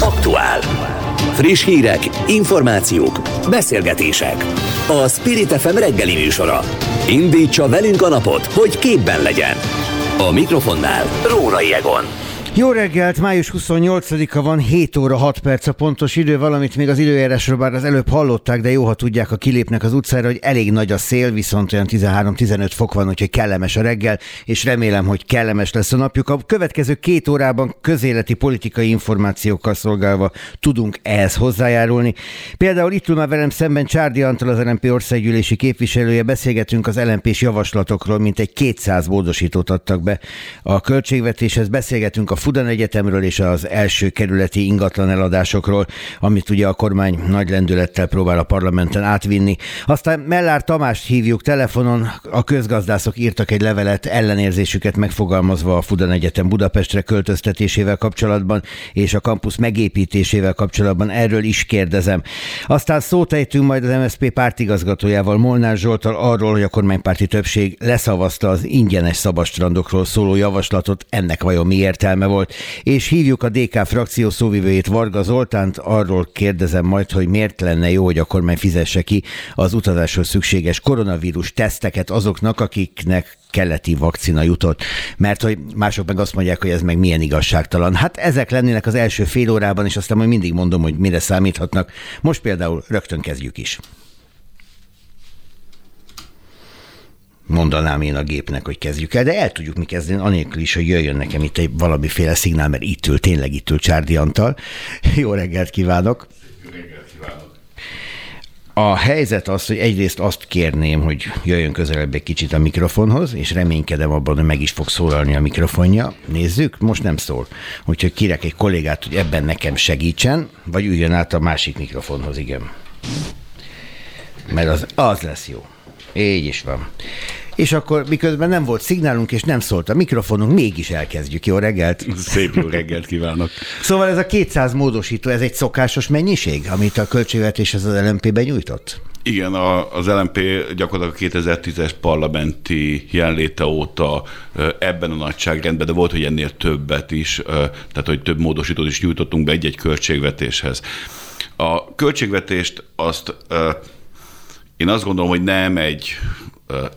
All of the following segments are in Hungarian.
Aktuál. Friss hírek, információk, beszélgetések. A Spirit FM reggeli műsora. Indítsa velünk a napot, hogy képben legyen. A mikrofonnál Rórai Egon. Jó reggelt, május 28-a van, 7 óra 6 perc a pontos idő, valamit még az időjárásról bár az előbb hallották, de jó, ha tudják, ha kilépnek az utcára, hogy elég nagy a szél, viszont olyan 13-15 fok van, úgyhogy kellemes a reggel, és remélem, hogy kellemes lesz a napjuk. A következő két órában közéleti politikai információkkal szolgálva tudunk ehhez hozzájárulni. Például itt ül már velem szemben Csárdi Antal, az LNP országgyűlési képviselője, beszélgetünk az lnp javaslatokról, mint egy 200 módosítót adtak be a költségvetéshez, beszélgetünk a Fudan Egyetemről és az első kerületi ingatlan eladásokról, amit ugye a kormány nagy lendülettel próbál a parlamenten átvinni. Aztán Mellár Tamást hívjuk telefonon, a közgazdászok írtak egy levelet ellenérzésüket megfogalmazva a Fudan Egyetem Budapestre költöztetésével kapcsolatban és a kampusz megépítésével kapcsolatban. Erről is kérdezem. Aztán szót ejtünk majd az MSZP pártigazgatójával, Molnár Zsoltal arról, hogy a kormánypárti többség leszavazta az ingyenes szabastrandokról szóló javaslatot. Ennek vajon mi értelme volt? Volt, és hívjuk a DK frakció szóvivőjét Varga Zoltánt, arról kérdezem majd, hogy miért lenne jó, hogy a kormány fizesse ki az utazáshoz szükséges koronavírus teszteket azoknak, akiknek keleti vakcina jutott, mert hogy mások meg azt mondják, hogy ez meg milyen igazságtalan. Hát ezek lennének az első fél órában, és aztán majd mindig mondom, hogy mire számíthatnak. Most például rögtön kezdjük is. Mondanám én a gépnek, hogy kezdjük el, de el tudjuk mi kezdeni, anélkül is, hogy jöjjön nekem itt egy valamiféle szignál, mert itt ül, tényleg itt ül Csárdi Antal. Jó reggelt kívánok! A helyzet az, hogy egyrészt azt kérném, hogy jöjjön közelebb egy kicsit a mikrofonhoz, és reménykedem abban, hogy meg is fog szólalni a mikrofonja. Nézzük, most nem szól. Úgyhogy kérek egy kollégát, hogy ebben nekem segítsen, vagy üljön át a másik mikrofonhoz, igen. Mert az, az lesz jó. Így is van. És akkor miközben nem volt szignálunk, és nem szólt a mikrofonunk, mégis elkezdjük. Jó reggelt! Szép jó reggelt kívánok! Szóval ez a 200 módosító, ez egy szokásos mennyiség, amit a költségvetés az LMP-ben nyújtott? Igen, a, az LMP gyakorlatilag 2010-es parlamenti jelenléte óta ebben a nagyságrendben, de volt, hogy ennél többet is, tehát hogy több módosítót is nyújtottunk be egy-egy költségvetéshez. A költségvetést azt én azt gondolom, hogy nem egy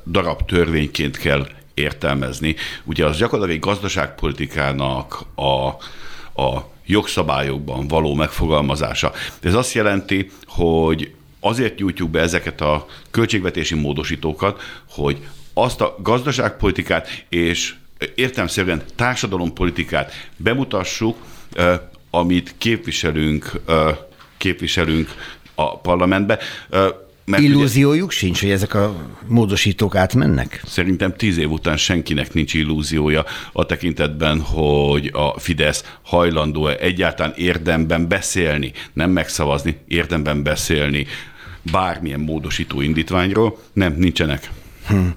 darab törvényként kell értelmezni. Ugye az gyakorlatilag gazdaságpolitikának a, a jogszabályokban való megfogalmazása. Ez azt jelenti, hogy azért nyújtjuk be ezeket a költségvetési módosítókat, hogy azt a gazdaságpolitikát és értelmszerűen társadalompolitikát bemutassuk, amit képviselünk, képviselünk a parlamentbe. Mert Illúziójuk ugye, sincs, hogy ezek a módosítók átmennek? Szerintem tíz év után senkinek nincs illúziója a tekintetben, hogy a Fidesz hajlandó-e egyáltalán érdemben beszélni, nem megszavazni, érdemben beszélni bármilyen módosító indítványról. Nem, nincsenek. Hm.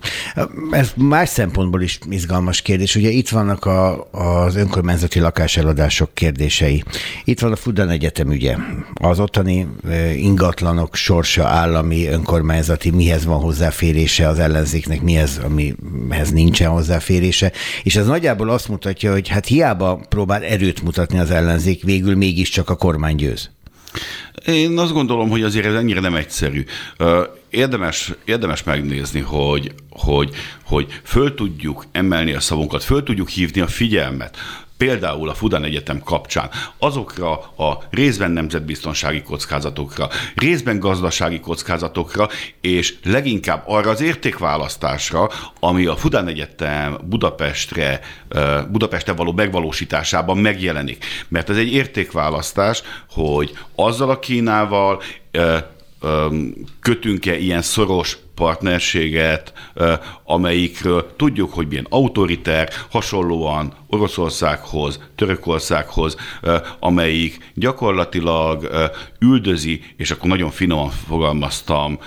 Ez más szempontból is izgalmas kérdés. Ugye itt vannak a, az önkormányzati lakáseladások kérdései. Itt van a Fudan Egyetem ügye. Az ottani ingatlanok sorsa állami, önkormányzati, mihez van hozzáférése az ellenzéknek, mihez, amihez nincsen hozzáférése. És ez nagyjából azt mutatja, hogy hát hiába próbál erőt mutatni az ellenzék, végül mégiscsak a kormány győz. Én azt gondolom, hogy azért ez ennyire nem egyszerű. Érdemes, érdemes megnézni, hogy, hogy, hogy föl tudjuk emelni a szavunkat, föl tudjuk hívni a figyelmet például a Fudan Egyetem kapcsán azokra a részben nemzetbiztonsági kockázatokra, részben gazdasági kockázatokra, és leginkább arra az értékválasztásra, ami a Fudan Egyetem Budapestre, Budapestre való megvalósításában megjelenik. Mert ez egy értékválasztás, hogy azzal a Kínával kötünk-e ilyen szoros partnerséget, amelyikről tudjuk, hogy milyen autoriter, hasonlóan Oroszországhoz, Törökországhoz, amelyik gyakorlatilag üldözi, és akkor nagyon finoman fogalmaztam,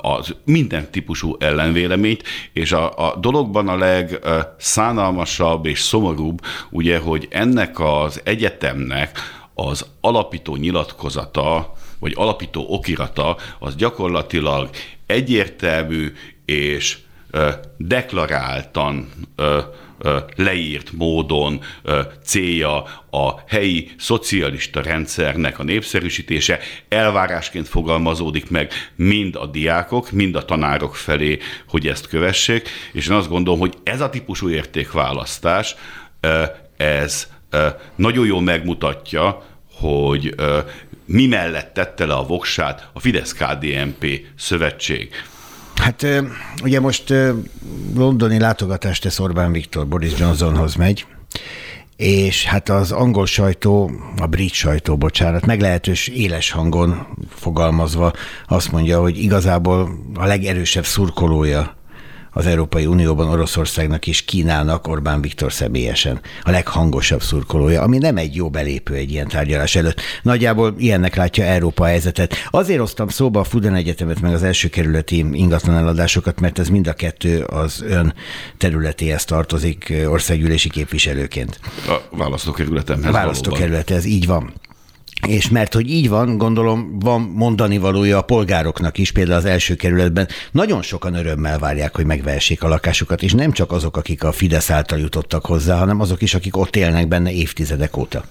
az minden típusú ellenvéleményt, és a, a dologban a legszánalmasabb és szomorúbb, ugye, hogy ennek az egyetemnek az alapító nyilatkozata, vagy alapító okirata, az gyakorlatilag egyértelmű és deklaráltan leírt módon célja a helyi szocialista rendszernek a népszerűsítése, elvárásként fogalmazódik meg mind a diákok, mind a tanárok felé, hogy ezt kövessék, és én azt gondolom, hogy ez a típusú értékválasztás, ez nagyon jól megmutatja, hogy mi mellett tette le a voksát a Fidesz-KDNP szövetség. Hát ugye most londoni látogatást tesz Orbán Viktor, Boris Johnsonhoz megy, és hát az angol sajtó, a brit sajtó, bocsánat, meglehetős éles hangon fogalmazva azt mondja, hogy igazából a legerősebb szurkolója az Európai Unióban Oroszországnak és Kínának Orbán Viktor személyesen a leghangosabb szurkolója, ami nem egy jó belépő egy ilyen tárgyalás előtt. Nagyjából ilyennek látja Európa helyzetet. Azért hoztam szóba a Fuden Egyetemet meg az első kerületi ingatlan eladásokat, mert ez mind a kettő az ön területéhez tartozik országgyűlési képviselőként. A választókerületemhez. A választókerülete, ez így van. És mert hogy így van, gondolom van mondani valója a polgároknak is, például az első kerületben. Nagyon sokan örömmel várják, hogy megvehessék a lakásukat, és nem csak azok, akik a Fidesz által jutottak hozzá, hanem azok is, akik ott élnek benne évtizedek óta.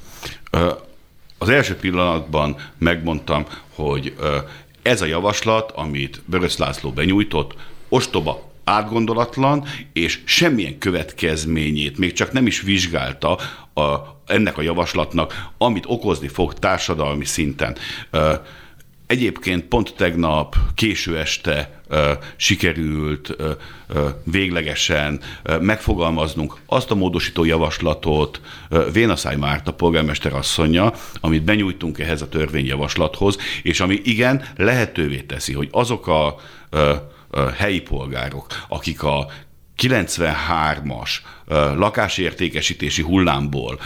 Az első pillanatban megmondtam, hogy ez a javaslat, amit Börös László benyújtott, ostoba, átgondolatlan, és semmilyen következményét még csak nem is vizsgálta a, ennek a javaslatnak, amit okozni fog társadalmi szinten. Egyébként pont tegnap késő este sikerült véglegesen megfogalmaznunk azt a módosító javaslatot ö, Vénaszály Márta polgármester asszonya, amit benyújtunk ehhez a törvényjavaslathoz, és ami igen lehetővé teszi, hogy azok a helyi polgárok, akik a 93-as lakásértékesítési hullámból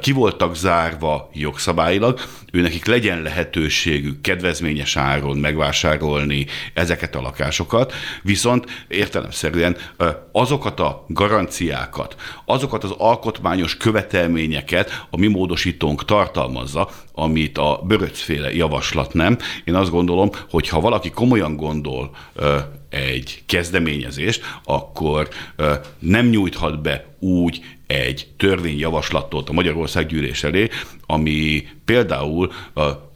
ki voltak zárva jogszabályilag, őnekik legyen lehetőségük kedvezményes áron megvásárolni ezeket a lakásokat, viszont értelemszerűen azokat a garanciákat, azokat az alkotmányos követelményeket a mi módosítónk tartalmazza, amit a böröcféle javaslat nem. Én azt gondolom, hogy ha valaki komolyan gondol egy kezdeményezést, akkor nem nyújthat be úgy egy törvényjavaslatot a Magyarország gyűlés elé, ami például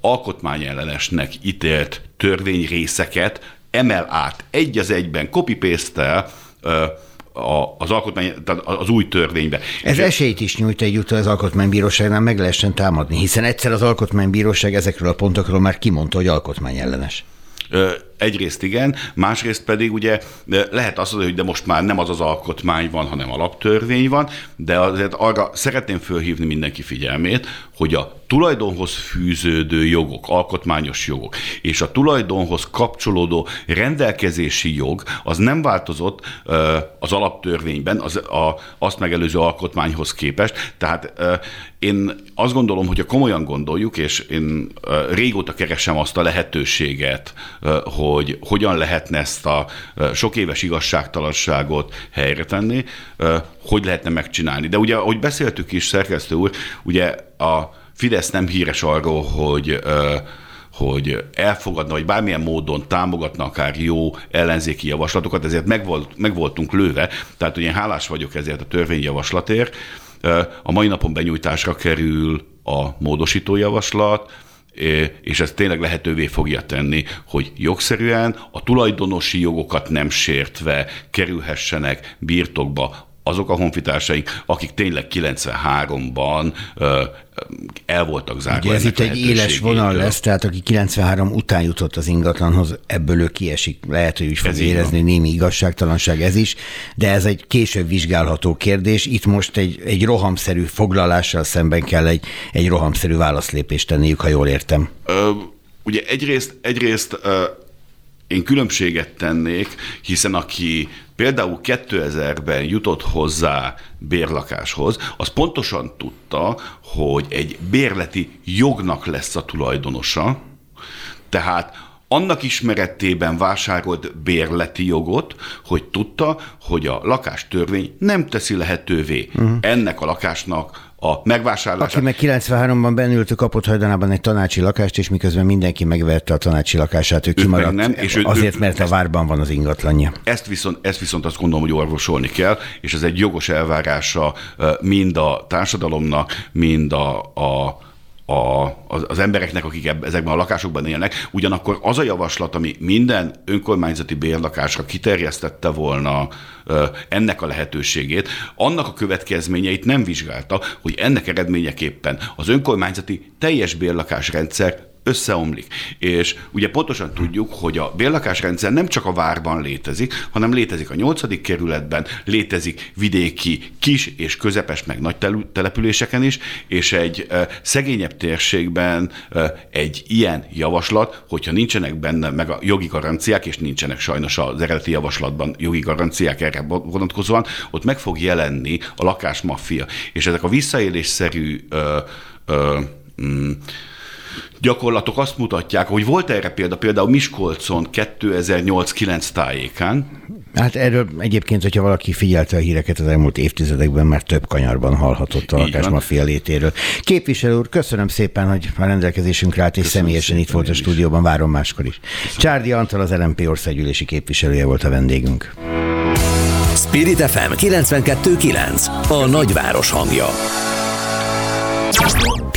alkotmányellenesnek ítélt törvényrészeket emel át egy az egyben, copy paste az alkotmány, tehát az új törvénybe. Ez És esélyt is nyújt egy az alkotmánybíróságnál meg lehessen támadni, hiszen egyszer az alkotmánybíróság ezekről a pontokról már kimondta, hogy alkotmányellenes. Egyrészt igen, másrészt pedig ugye lehet azt mondani, hogy de most már nem az az alkotmány van, hanem alaptörvény van, de azért arra szeretném fölhívni mindenki figyelmét, hogy a tulajdonhoz fűződő jogok, alkotmányos jogok, és a tulajdonhoz kapcsolódó rendelkezési jog, az nem változott az alaptörvényben, az, a, azt megelőző alkotmányhoz képest. Tehát én azt gondolom, hogy ha komolyan gondoljuk, és én régóta keresem azt a lehetőséget, hogy hogyan lehetne ezt a sok éves igazságtalanságot helyre tenni, hogy lehetne megcsinálni. De ugye, ahogy beszéltük is, szerkesztő úr, ugye a Fidesz nem híres arról, hogy hogy elfogadna, vagy bármilyen módon támogatna akár jó ellenzéki javaslatokat, ezért meg, volt, meg voltunk lőve, tehát ugye hálás vagyok ezért a törvényjavaslatért. A mai napon benyújtásra kerül a módosító javaslat, és ez tényleg lehetővé fogja tenni, hogy jogszerűen a tulajdonosi jogokat nem sértve kerülhessenek birtokba azok a honfitársaink, akik tényleg 93-ban el voltak zárva. Ugye ez itt egy éles vonal lesz, tehát aki 93 után jutott az ingatlanhoz, ebből ő kiesik. Lehet, hogy úgy fog ez érezni némi igazságtalanság ez is, de ez egy később vizsgálható kérdés. Itt most egy, egy rohamszerű foglalással szemben kell egy, egy rohamszerű válaszlépést tenniük, ha jól értem. Ö, ugye egyrészt, egyrészt ö, én különbséget tennék, hiszen aki például 2000-ben jutott hozzá bérlakáshoz, az pontosan tudta, hogy egy bérleti jognak lesz a tulajdonosa, tehát annak ismeretében vásárolt bérleti jogot, hogy tudta, hogy a lakástörvény nem teszi lehetővé uh-huh. ennek a lakásnak a megvásárlás. Aki meg 93-ban bennült, kapott hajdanában egy tanácsi lakást, és miközben mindenki megvette a tanácsi lakását, ő kimaradt. Nem, és ő, azért, ő, mert a várban van az ingatlanja. Ezt viszont, ezt viszont azt gondolom, hogy orvosolni kell, és ez egy jogos elvárása mind a társadalomnak, mind a, a a, az, az embereknek, akik ezekben a lakásokban élnek. Ugyanakkor az a javaslat, ami minden önkormányzati bérlakásra kiterjesztette volna ennek a lehetőségét, annak a következményeit nem vizsgálta, hogy ennek eredményeképpen az önkormányzati teljes bérlakásrendszer összeomlik. És ugye pontosan tudjuk, hogy a bérlakásrendszer nem csak a várban létezik, hanem létezik a nyolcadik kerületben, létezik vidéki kis és közepes meg nagy településeken is, és egy szegényebb térségben egy ilyen javaslat, hogyha nincsenek benne meg a jogi garanciák, és nincsenek sajnos az eredeti javaslatban jogi garanciák erre vonatkozóan, ott meg fog jelenni a lakásmafia. És ezek a visszaélésszerű ö, ö, mm, gyakorlatok azt mutatják, hogy volt erre példa, például Miskolcon 2008-9 tájékán. Hát erről egyébként, hogyha valaki figyelte a híreket az elmúlt évtizedekben, már több kanyarban hallhatott a lakásmafia létéről. Képviselő úr, köszönöm szépen, hogy a rendelkezésünkre állt, és köszönöm személyesen itt volt a stúdióban, várom máskor is. Köszönöm. Csárdi Antal, az LMP országgyűlési képviselője volt a vendégünk. Spirit FM 92.9, a nagyváros hangja.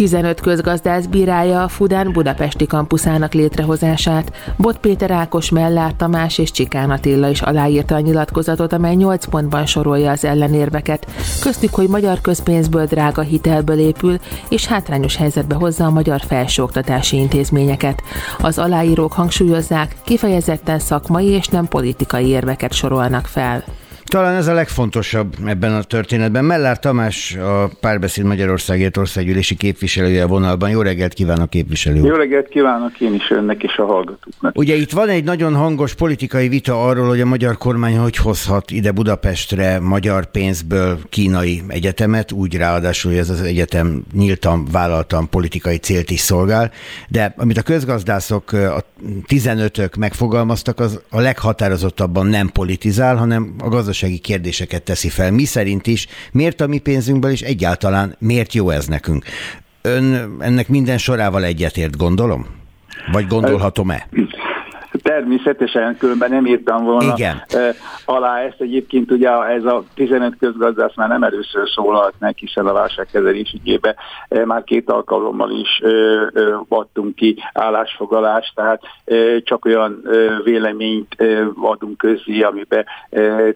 15 közgazdász bírálja a Fudán budapesti kampuszának létrehozását. Bot Péter Ákos Mellár Tamás és Csikán Attila is aláírta a nyilatkozatot, amely 8 pontban sorolja az ellenérveket. Köztük, hogy magyar közpénzből drága hitelből épül, és hátrányos helyzetbe hozza a magyar felsőoktatási intézményeket. Az aláírók hangsúlyozzák, kifejezetten szakmai és nem politikai érveket sorolnak fel. Talán ez a legfontosabb ebben a történetben. Mellár Tamás, a Párbeszéd Magyarországért országgyűlési képviselője a vonalban. Jó reggelt kívánok, képviselő! Jó reggelt kívánok én is önnek és a hallgatóknak. Ugye itt van egy nagyon hangos politikai vita arról, hogy a magyar kormány hogy hozhat ide Budapestre magyar pénzből kínai egyetemet, úgy ráadásul, hogy ez az egyetem nyíltan, vállaltan politikai célt is szolgál, de amit a közgazdászok, a 15-ök megfogalmaztak, az a leghatározottabban nem politizál, hanem a gazdaság gazdasági kérdéseket teszi fel. Mi szerint is, miért a mi pénzünkből, és egyáltalán miért jó ez nekünk? Ön ennek minden sorával egyetért, gondolom? Vagy gondolhatom-e? Természetesen, különben nem írtam volna Igen. alá ezt. Egyébként ugye ez a 15 közgazdász már nem először szólalt meg, hiszen a válságkezelés ügyébe már két alkalommal is adtunk ki állásfogalást, tehát csak olyan véleményt adunk közé, amiben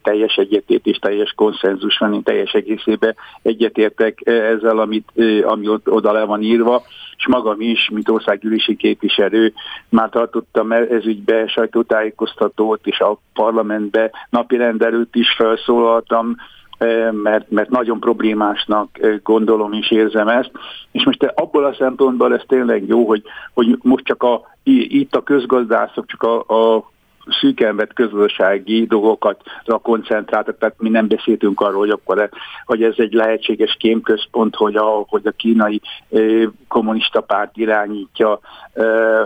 teljes egyetértés, teljes konszenzus van, én teljes egészében egyetértek ezzel, amit, ami oda le van írva és magam is, mint országgyűlési képviselő már tartottam ez ügybe sajtótájékoztatót, és a parlamentbe napi rendelőt is felszólaltam, eh, mert, mert nagyon problémásnak eh, gondolom és érzem ezt. És most abból a szempontból ez tényleg jó, hogy, hogy most csak a, itt a közgazdászok csak a, a szűken vett közgazdasági dolgokat koncentráltak, tehát mi nem beszéltünk arról, hogy akkor hogy ez egy lehetséges kémközpont, hogy a, hogy a kínai kommunista párt irányítja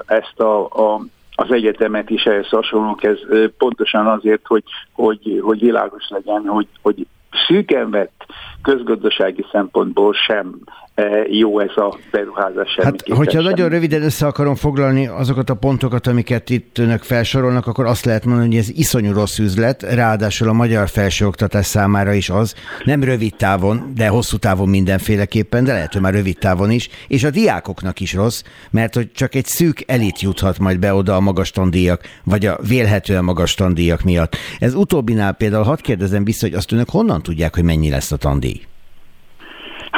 ezt a, a az egyetemet is ehhez hasonlók, ez pontosan azért, hogy, hogy, hogy világos legyen, hogy, hogy szűken vett közgazdasági szempontból sem E, jó ez a beruházás. Hát, hogyha sem. nagyon röviden össze akarom foglalni azokat a pontokat, amiket itt önök felsorolnak, akkor azt lehet mondani, hogy ez iszonyú rossz üzlet, ráadásul a magyar felsőoktatás számára is az, nem rövid távon, de hosszú távon mindenféleképpen, de lehet, hogy már rövid távon is, és a diákoknak is rossz, mert hogy csak egy szűk elit juthat majd be oda a magas tandíjak, vagy a vélhetően magas tandíjak miatt. Ez utóbbinál például hadd kérdezem vissza, hogy azt önök honnan tudják, hogy mennyi lesz a tandíj?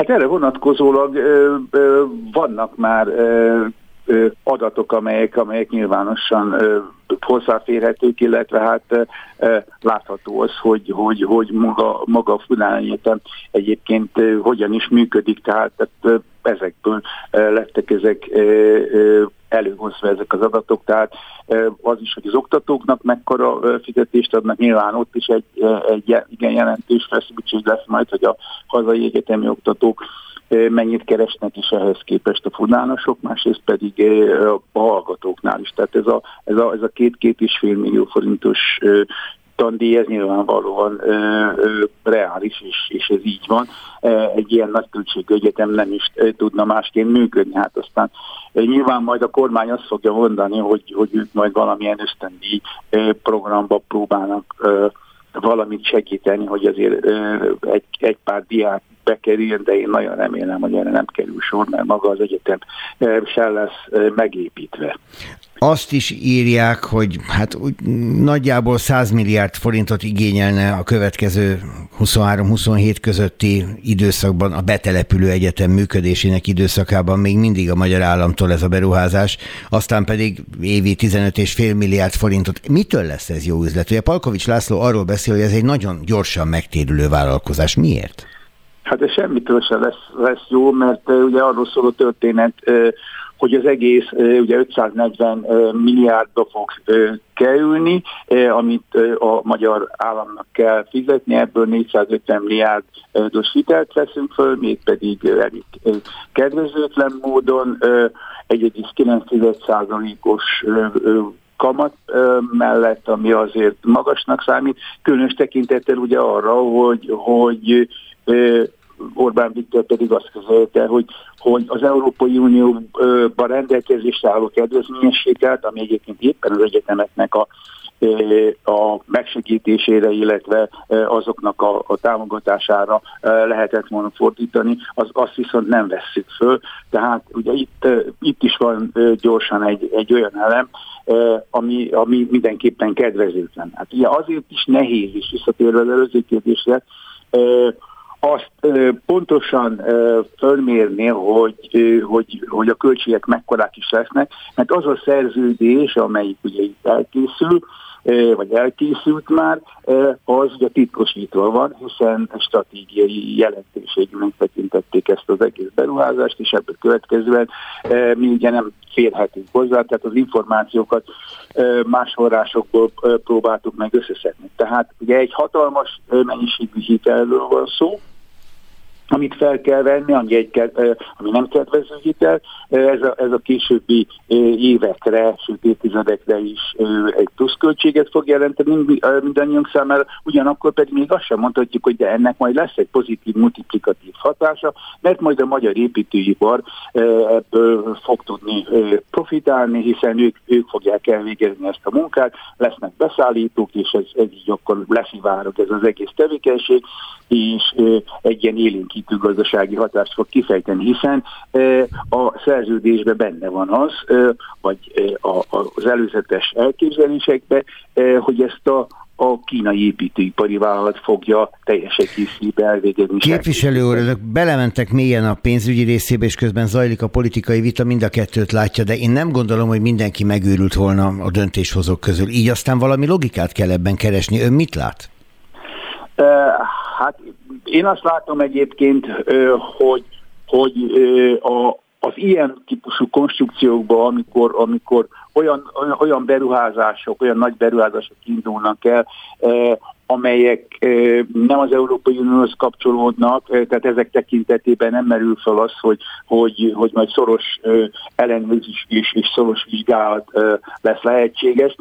Hát erre vonatkozólag ö, ö, vannak már ö, ö, adatok, amelyek, amelyek nyilvánosan ö, hozzáférhetők, illetve hát ö, látható az, hogy, hogy, hogy maga, maga a Egyetem egyébként ö, hogyan is működik, tehát, tehát ezekből lettek ezek előhozva ezek az adatok, tehát az is, hogy az oktatóknak mekkora fizetést adnak, nyilván ott is egy, egy igen jelentős feszültség lesz majd, hogy a hazai egyetemi oktatók mennyit keresnek is ehhez képest a fudánosok, másrészt pedig a hallgatóknál is. Tehát ez a, ez a, ez a két-két és fél millió forintos ösztöndíj, ez nyilvánvalóan ö, ö, reális, és, és ez így van. Egy ilyen nagy költségű egyetem nem is tudna másként működni. Hát aztán nyilván majd a kormány azt fogja mondani, hogy, hogy ők majd valamilyen ösztöndíj programba próbálnak valamit segíteni, hogy azért egy, egy pár diák bekerüljön, de én nagyon remélem, hogy erre nem kerül sor, mert maga az egyetem sem lesz megépítve. Azt is írják, hogy hát úgy, nagyjából 100 milliárd forintot igényelne a következő 23-27 közötti időszakban a betelepülő egyetem működésének időszakában még mindig a magyar államtól ez a beruházás, aztán pedig évi 15,5 milliárd forintot. Mitől lesz ez jó üzlet? Ugye Palkovics László arról beszél, hogy ez egy nagyon gyorsan megtérülő vállalkozás. Miért? Hát ez semmitől se lesz, lesz jó, mert ugye arról szól a történet, hogy az egész ugye 540 milliárdba fog kerülni, amit a magyar államnak kell fizetni, ebből 450 milliárdos hitelt veszünk föl, mégpedig elég kedvezőtlen módon 1,9%-os kamat mellett, ami azért magasnak számít, különös tekintettel ugye arra, hogy, hogy Orbán Viktor pedig azt közölte, hogy, hogy az Európai Unióban rendelkezésre álló kedvezményességet, ami egyébként éppen az egyetemeknek a a megsegítésére, illetve azoknak a, a támogatására lehetett volna fordítani, az, azt viszont nem vesszük föl. Tehát ugye itt, itt is van gyorsan egy, egy olyan elem, ami, ami mindenképpen kedvezőtlen. Hát ugye azért is nehéz is visszatérve az előző kérdésre, azt pontosan fölmérni, hogy, hogy, hogy a költségek mekkorák is lesznek, mert az a szerződés, amelyik ugye itt elkészül, vagy elkészült már, az ugye titkosítva van, hiszen stratégiai jelentőségűnek tekintették ezt az egész beruházást, és ebből következően mi ugye nem férhetünk hozzá, tehát az információkat más forrásokból próbáltuk meg összeszedni. Tehát ugye egy hatalmas mennyiségű hitelről van szó, amit fel kell venni, ami, egy, ami nem kedvező hitel, ez a, ez a későbbi évekre, sőt évtizedekre is egy pluszköltséget fog jelenteni mindannyiunk számára, ugyanakkor pedig még azt sem mondhatjuk, hogy de ennek majd lesz egy pozitív multiplikatív hatása, mert majd a magyar építőipar ebből fog tudni profitálni, hiszen ők, ők fogják elvégezni ezt a munkát, lesznek beszállítók, és ez, ez így akkor leszivárog ez az egész tevékenység, és egy ilyen élénkítő gazdasági hatást fog kifejteni, hiszen a szerződésben benne van az, vagy az előzetes elképzelésekben, hogy ezt a a kínai építőipari vállalat fogja teljes egészében elvégezni. Képviselő úr, önök belementek mélyen a pénzügyi részébe, és közben zajlik a politikai vita, mind a kettőt látja, de én nem gondolom, hogy mindenki megőrült volna a döntéshozók közül. Így aztán valami logikát kell ebben keresni. Ön mit lát? Hát én azt látom egyébként, hogy, hogy a, az ilyen típusú konstrukciókban, amikor, amikor olyan, olyan beruházások, olyan nagy beruházások indulnak el, amelyek nem az Európai Unióhoz kapcsolódnak, tehát ezek tekintetében nem merül fel az, hogy, hogy, hogy majd szoros ellenőrzés és, és szoros vizsgálat lesz lehetséges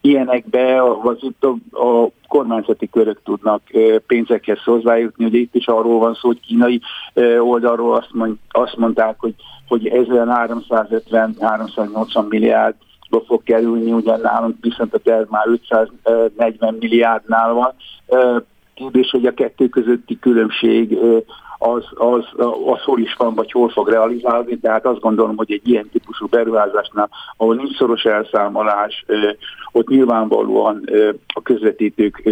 ilyenekbe az a, a kormányzati körök tudnak pénzekhez hozzájutni. Ugye itt is arról van szó, hogy kínai oldalról azt, mond, azt mondták, hogy, hogy ezen 350-380 milliárd fog kerülni, ugye nálunk viszont a terv már 540 milliárdnál van. Kérdés, hogy a kettő közötti különbség az, az, az hol is van, vagy hol fog realizálni, tehát azt gondolom, hogy egy ilyen típusú beruházásnál, ahol nincs szoros elszámolás, ott nyilvánvalóan a közvetítők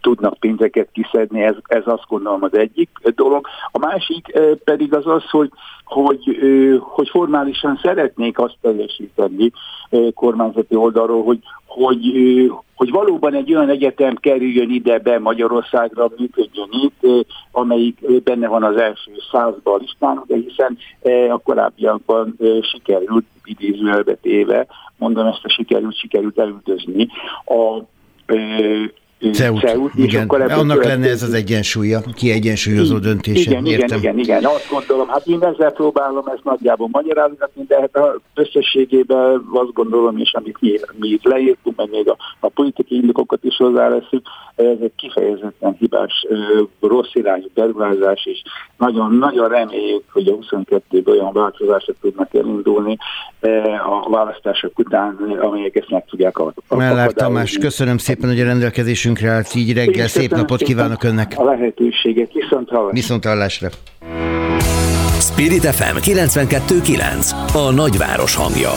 tudnak pénzeket kiszedni, ez, ez azt gondolom az egyik dolog. A másik pedig az az, hogy, hogy, hogy formálisan szeretnék azt teljesíteni kormányzati oldalról, hogy, hogy, hogy valóban egy olyan egyetem kerüljön ide be Magyarországra, működjön itt, amelyik benne van az első százban a listán, de hiszen a korábbiakban sikerült idézőjelbe téve, mondom ezt a sikerült, sikerült elüldözni a CEUT, CEUT igen. Akkor Annak lenne ez az egyensúlya, kiegyensúlyozó döntés. Igen, igen, igen, igen. Azt gondolom, hát én ezzel próbálom ezt nagyjából magyarázni, de hát a összességében azt gondolom, és amit mi, mi itt leírtunk, meg még a, a politikai indokokat is hozzáveszünk, ez egy kifejezetten hibás, rossz irányú beruházás, és nagyon-nagyon reméljük, hogy a 22-ben olyan változások tudnak elindulni a választások után, amelyek ezt meg tudják akadályozni. Mellár Tamás, köszönöm szépen, hogy a rendelkezésünkre állt így reggel. Szép napot kívánok önnek. A lehetőséget. Viszont hallásra. Viszont hallásra. Spirit FM 92.9. A nagyváros hangja.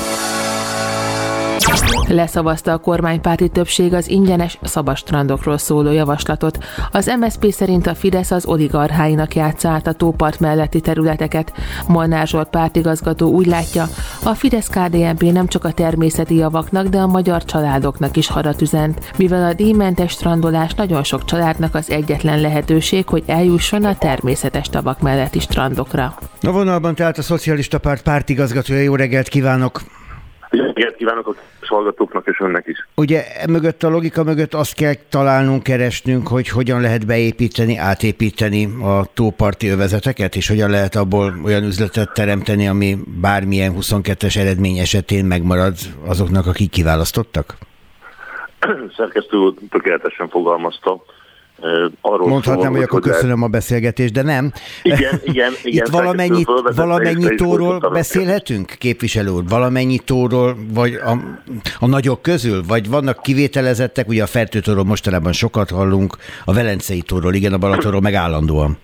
Leszavazta a kormánypárti többség az ingyenes szabastrandokról szóló javaslatot. Az MSZP szerint a Fidesz az oligarcháinak játsza át a tópart melletti területeket. Molnár Zsolt pártigazgató úgy látja, a fidesz KDNP nem csak a természeti javaknak, de a magyar családoknak is harat üzent, mivel a díjmentes strandolás nagyon sok családnak az egyetlen lehetőség, hogy eljusson a természetes tavak melletti strandokra. A vonalban tehát a Szocialista Párt pártigazgatója, jó reggelt kívánok! Reggelt kívánok a hallgatóknak és önnek is. Ugye mögött a logika mögött azt kell találnunk, keresnünk, hogy hogyan lehet beépíteni, átépíteni a tóparti övezeteket, és hogyan lehet abból olyan üzletet teremteni, ami bármilyen 22-es eredmény esetén megmarad azoknak, akik kiválasztottak? Szerkesztő tökéletesen fogalmazta arról Mondhatnám, szól, hogy, akkor köszönöm a beszélgetést, de nem. Igen, igen, igen. Itt valamennyi, valamennyi tóról beszélhetünk, képviselő úr? Valamennyi tóról, vagy a, a nagyok közül? Vagy vannak kivételezettek, ugye a Fertőtóról mostanában sokat hallunk, a Velencei tóról, igen, a Balatonról meg állandóan.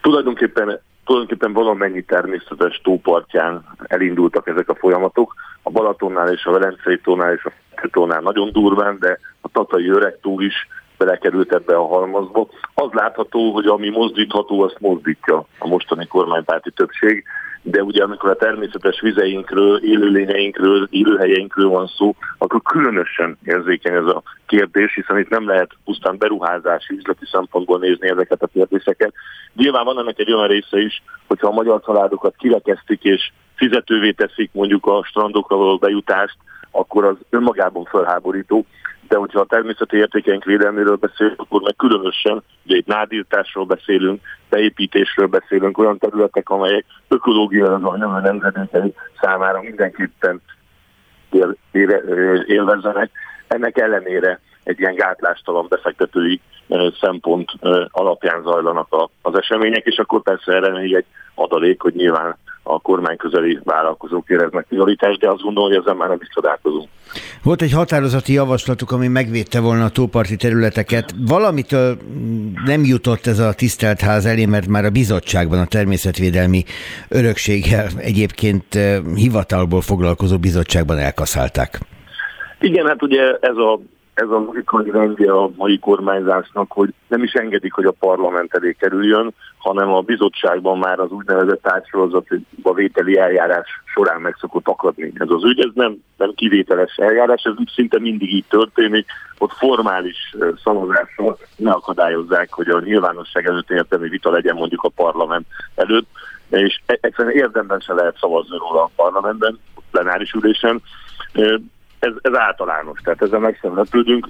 Tulajdonképpen tulajdonképpen valamennyi természetes tópartján elindultak ezek a folyamatok. A Balatonnál és a Velencei tónál és a tónál nagyon durván, de a Tatai öreg túl is belekerült ebbe a halmazba. Az látható, hogy ami mozdítható, azt mozdítja a mostani kormánypárti többség, de ugye amikor a természetes vizeinkről, élőlényeinkről, élőhelyeinkről van szó, akkor különösen érzékeny ez a kérdés, hiszen itt nem lehet pusztán beruházási, üzleti szempontból nézni ezeket a kérdéseket. Nyilván van ennek egy olyan része is, hogyha a magyar családokat kirekeztik és fizetővé teszik mondjuk a strandokra való bejutást, akkor az önmagában felháborító de hogyha a természeti értékeink védelméről beszélünk, akkor meg különösen, ugye itt nádírtásról beszélünk, beépítésről beszélünk, olyan területek, amelyek ökológiailag a jövő számára mindenképpen él, élvezzenek. Ennek ellenére egy ilyen gátlástalan befektetői szempont alapján zajlanak az események, és akkor persze erre még egy adalék, hogy nyilván a kormány közeli vállalkozók éreznek prioritást, de azt gondolom, hogy ezzel már nem is csodálkozunk. Volt egy határozati javaslatuk, ami megvédte volna a tóparti területeket. Valamitől nem jutott ez a tisztelt ház elé, mert már a bizottságban, a természetvédelmi örökséggel egyébként eh, hivatalból foglalkozó bizottságban elkaszálták. Igen, hát ugye ez a ez a logikai rendje a mai kormányzásnak, hogy nem is engedik, hogy a parlament elé kerüljön, hanem a bizottságban már az úgynevezett társadalmatba vételi eljárás során meg szokott akadni. Ez az ügy, ez nem, nem kivételes eljárás, ez szinte mindig így történik, ott formális szavazással ne akadályozzák, hogy a nyilvánosság előtt értelmi vita legyen mondjuk a parlament előtt, és e- egyszerűen érdemben se lehet szavazni róla a parlamentben, plenáris ülésen, ez, ez általános, tehát ezzel meg sem.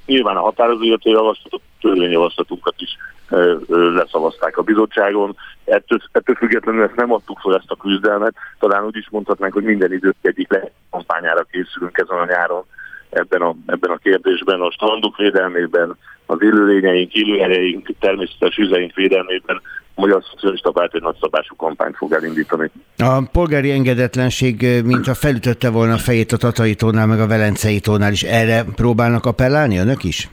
Nyilván a határozóillető javaslatot, törvényjavaslatunkat is ö, ö, leszavazták a bizottságon. Ettől, ettől függetlenül ezt nem adtuk fel ezt a küzdelmet. Talán úgy is mondhatnánk, hogy minden idők egyik kampányára készülünk ezen a nyáron ebben a, ebben a kérdésben, a strandok védelmében, az élőlényeink, élőhelyeink, természetes üzeink védelmében Magyar Szocialista Párt egy nagyszabású kampányt fog elindítani. A polgári engedetlenség, mintha felütötte volna a fejét a Tatai tónál, meg a Velencei tónál is, erre próbálnak appellálni önök is?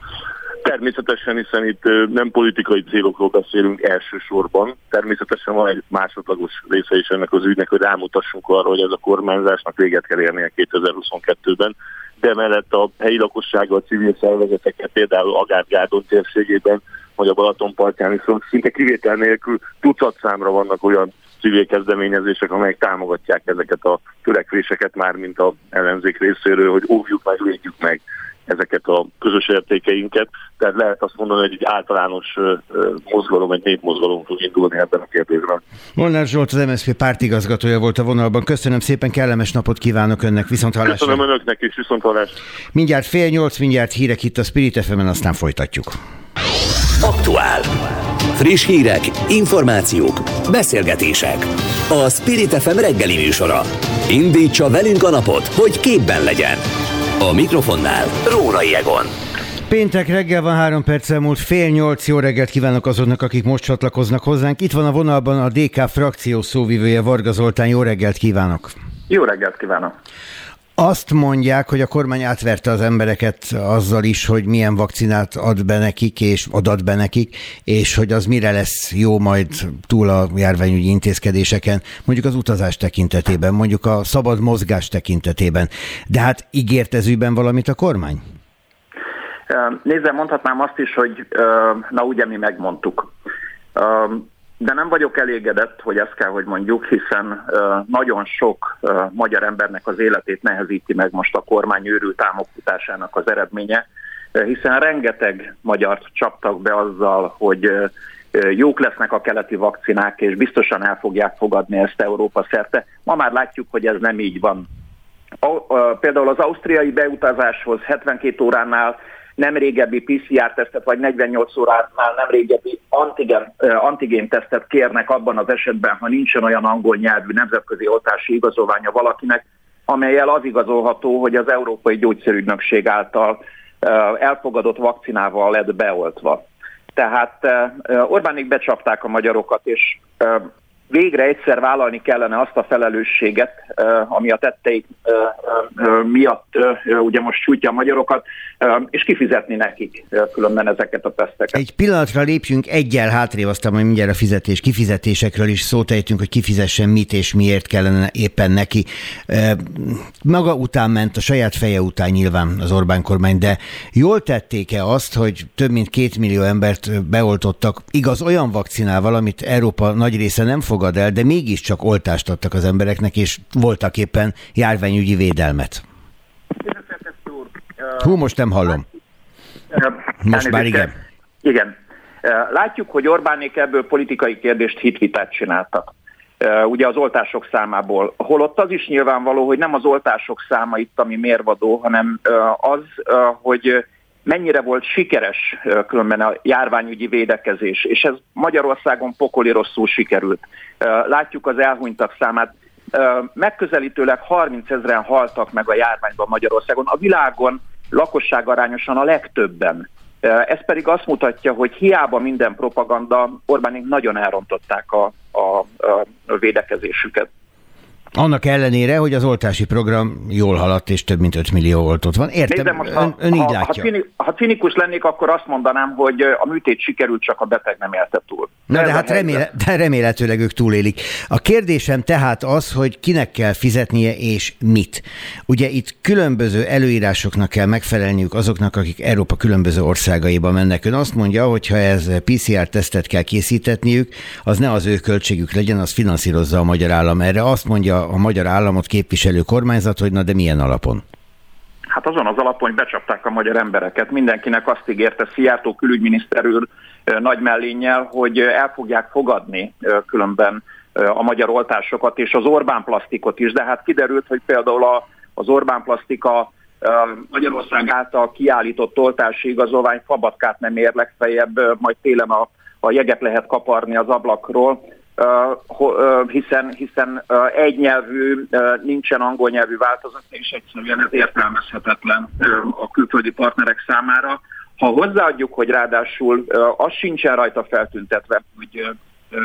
Természetesen, hiszen itt nem politikai célokról beszélünk elsősorban. Természetesen van egy másodlagos része is ennek az ügynek, hogy rámutassunk arra, hogy ez a kormányzásnak véget kell érnie 2022-ben de mellett a helyi lakossággal, civil szervezeteket, például Agárgárdon térségében, vagy a Balatonpartján is szinte kivétel nélkül tucat számra vannak olyan civil kezdeményezések, amelyek támogatják ezeket a törekvéseket már, mint a ellenzék részéről, hogy óvjuk meg, védjük meg ezeket a közös értékeinket, tehát lehet azt mondani, hogy egy általános mozgalom, egy népmozgalom fog indulni ebben a kérdésben. Molnár Zsolt, az MSZP pártigazgatója volt a vonalban. Köszönöm szépen, kellemes napot kívánok önnek, viszont hallásra. Köszönöm önöknek is, viszont hallás. Mindjárt fél nyolc, mindjárt hírek itt a Spirit fm aztán folytatjuk. Aktuál. Friss hírek, információk, beszélgetések. A Spirit FM reggeli műsora. Indítsa velünk a napot, hogy képben legyen. A mikrofonnál Rórai Egon. Péntek reggel van három perccel múlt, fél nyolc jó reggelt kívánok azoknak, akik most csatlakoznak hozzánk. Itt van a vonalban a DK frakció szóvivője Varga Zoltán, jó reggelt kívánok! Jó reggelt kívánok! Azt mondják, hogy a kormány átverte az embereket azzal is, hogy milyen vakcinát ad be nekik, és adat be nekik, és hogy az mire lesz jó majd túl a járványügyi intézkedések,en mondjuk az utazás tekintetében, mondjuk a szabad mozgás tekintetében. De hát ígért ez ügyben valamit a kormány? Nézze, mondhatnám azt is, hogy na ugye mi megmondtuk. De nem vagyok elégedett, hogy ezt kell, hogy mondjuk, hiszen nagyon sok magyar embernek az életét nehezíti meg most a kormány őrült támogatásának az eredménye, hiszen rengeteg magyart csaptak be azzal, hogy jók lesznek a keleti vakcinák, és biztosan el fogják fogadni ezt Európa szerte. Ma már látjuk, hogy ez nem így van. Például az ausztriai beutazáshoz 72 óránál nem régebbi PCR-tesztet, vagy 48 óránál nem régebbi antigen, antigén tesztet kérnek abban az esetben, ha nincsen olyan angol nyelvű nemzetközi oltási igazolványa valakinek, amelyel az igazolható, hogy az Európai Gyógyszerügynökség által elfogadott vakcinával lett beoltva. Tehát Orbánik becsapták a magyarokat, és végre egyszer vállalni kellene azt a felelősséget, ami a tetteik miatt ugye most sújtja a magyarokat, és kifizetni nekik különben ezeket a teszteket. Egy pillanatra lépjünk egyel hátrébb, aztán majd mindjárt a fizetés, kifizetésekről is szót ejtünk, hogy kifizessen mit és miért kellene éppen neki. Maga után ment, a saját feje után nyilván az Orbán kormány, de jól tették-e azt, hogy több mint két millió embert beoltottak, igaz olyan vakcinával, amit Európa nagy része nem fog fogad el, de mégiscsak oltást adtak az embereknek, és voltak éppen járványügyi védelmet. Hú, most nem hallom. Most már igen. Igen. Látjuk, hogy Orbánék ebből politikai kérdést hitvitát csináltak. Ugye az oltások számából. Holott az is nyilvánvaló, hogy nem az oltások száma itt, ami mérvadó, hanem az, hogy mennyire volt sikeres különben a járványügyi védekezés, és ez Magyarországon pokoli rosszul sikerült. Látjuk az elhunytak számát. Megközelítőleg 30 ezeren haltak meg a járványban Magyarországon. A világon lakosság arányosan a legtöbben. Ez pedig azt mutatja, hogy hiába minden propaganda, Orbánik nagyon elrontották a, a, a védekezésüket. Annak ellenére, hogy az oltási program jól haladt, és több mint 5 millió oltott van. Értem, Nézd, most, ön, ön így ha, látja. Ha, cini, ha cinikus lennék, akkor azt mondanám, hogy a műtét sikerült, csak a beteg nem élte túl. Na de, de hát reméle, de remélhetőleg ők túlélik. A kérdésem tehát az, hogy kinek kell fizetnie és mit. Ugye itt különböző előírásoknak kell megfelelniük azoknak, akik Európa különböző országaiba mennek. Ön azt mondja, hogy ha ez PCR-tesztet kell készítetniük, az ne az ő költségük legyen, az finanszírozza a magyar állam. Erre azt mondja a magyar államot képviselő kormányzat, hogy na de milyen alapon? Hát azon az alapon, hogy becsapták a magyar embereket. Mindenkinek azt ígérte Szijjártó külügyminiszter úr nagy mellénnyel, hogy el fogják fogadni különben a magyar oltásokat és az Orbán plastikot is, de hát kiderült, hogy például a, az Orbán plastika Magyarország által kiállított oltási igazolvány fabatkát nem ér legfeljebb, majd télen a, a jeget lehet kaparni az ablakról hiszen, hiszen egy nyelvű, nincsen angol nyelvű változat, és egyszerűen ez értelmezhetetlen a külföldi partnerek számára. Ha hozzáadjuk, hogy ráadásul az sincsen rajta feltüntetve, hogy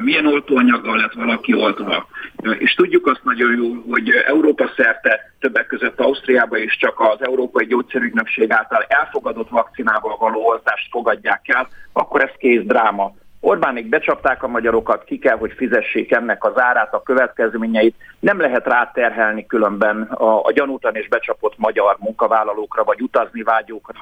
milyen oltóanyaggal lett valaki oltva. És tudjuk azt nagyon jól, hogy Európa szerte, többek között Ausztriába is csak az Európai Gyógyszerügynökség által elfogadott vakcinával való oltást fogadják el, akkor ez kész dráma. Orbánik becsapták a magyarokat, ki kell, hogy fizessék ennek az árát, a következményeit. Nem lehet ráterhelni különben a, a gyanútan és becsapott magyar munkavállalókra, vagy utazni vágyókra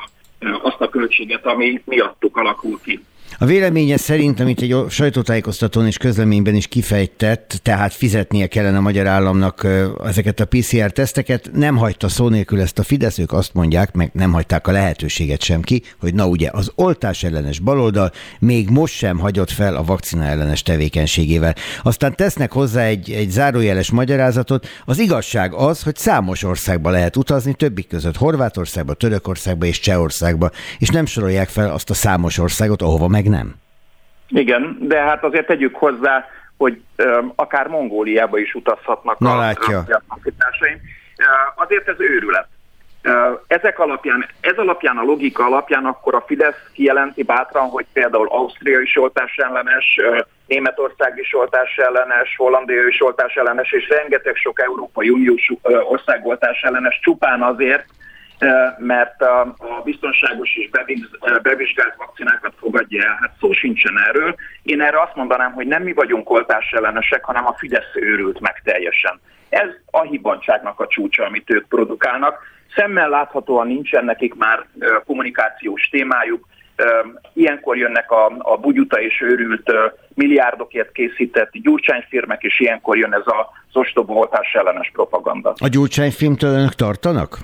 azt a költséget, ami miattuk alakul ki. A véleménye szerint, amit egy sajtótájékoztatón és közleményben is kifejtett, tehát fizetnie kellene a magyar államnak ezeket a PCR-teszteket, nem hagyta szó nélkül ezt a Fidesz, ők azt mondják, meg nem hagyták a lehetőséget sem ki, hogy na ugye az oltás ellenes baloldal még most sem hagyott fel a vakcina ellenes tevékenységével. Aztán tesznek hozzá egy, egy zárójeles magyarázatot. Az igazság az, hogy számos országba lehet utazni, többik között Horvátországba, Törökországba és Csehországba, és nem sorolják fel azt a számos országot, ahova meg nem. Igen, de hát azért tegyük hozzá, hogy um, akár Mongóliába is utazhatnak Na, a, látja. Uh, azért ez őrület. Uh, ezek alapján, ez alapján, a logika alapján akkor a Fidesz kijelenti bátran, hogy például Ausztria is oltás ellenes, uh, Németország is oltás ellenes, Hollandia is oltás ellenes, és rengeteg sok Európai Uniós ország oltás ellenes csupán azért, mert a, biztonságos és bevizsgált vakcinákat fogadja el. Hát szó sincsen erről. Én erre azt mondanám, hogy nem mi vagyunk oltás ellenesek, hanem a Fidesz őrült meg teljesen. Ez a hibantságnak a csúcsa, amit ők produkálnak. Szemmel láthatóan nincsen nekik már kommunikációs témájuk, Ilyenkor jönnek a, a bugyuta és őrült milliárdokért készített gyurcsányfirmek, és ilyenkor jön ez a ostoba oltás ellenes propaganda. A gyurcsányfilmtől önök tartanak?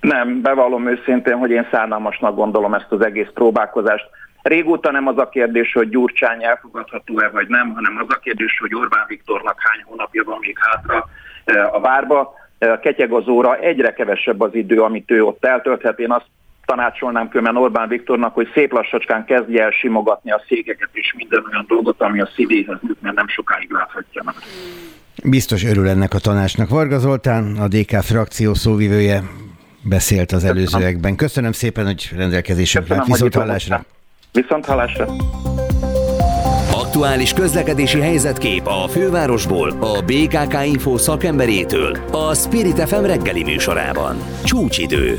Nem, bevallom őszintén, hogy én szánalmasnak gondolom ezt az egész próbálkozást. Régóta nem az a kérdés, hogy Gyurcsány elfogadható-e vagy nem, hanem az a kérdés, hogy Orbán Viktornak hány hónapja van még hátra e, a várba. E, ketyeg az óra, egyre kevesebb az idő, amit ő ott eltölthet. Én azt tanácsolnám különben Orbán Viktornak, hogy szép lassacskán kezdje el simogatni a székeket és minden olyan dolgot, ami a szívéhez jut, mert nem sokáig láthatja meg. Biztos örül ennek a tanácsnak. Varga Zoltán, a DK frakció szóvivője beszélt az előzőekben. Köszönöm szépen, hogy rendelkezésünkre Viszont hallásra. Viszont hallásra. Aktuális közlekedési helyzetkép a fővárosból, a BKK Info szakemberétől, a Spirit FM reggeli műsorában. Csúcsidő.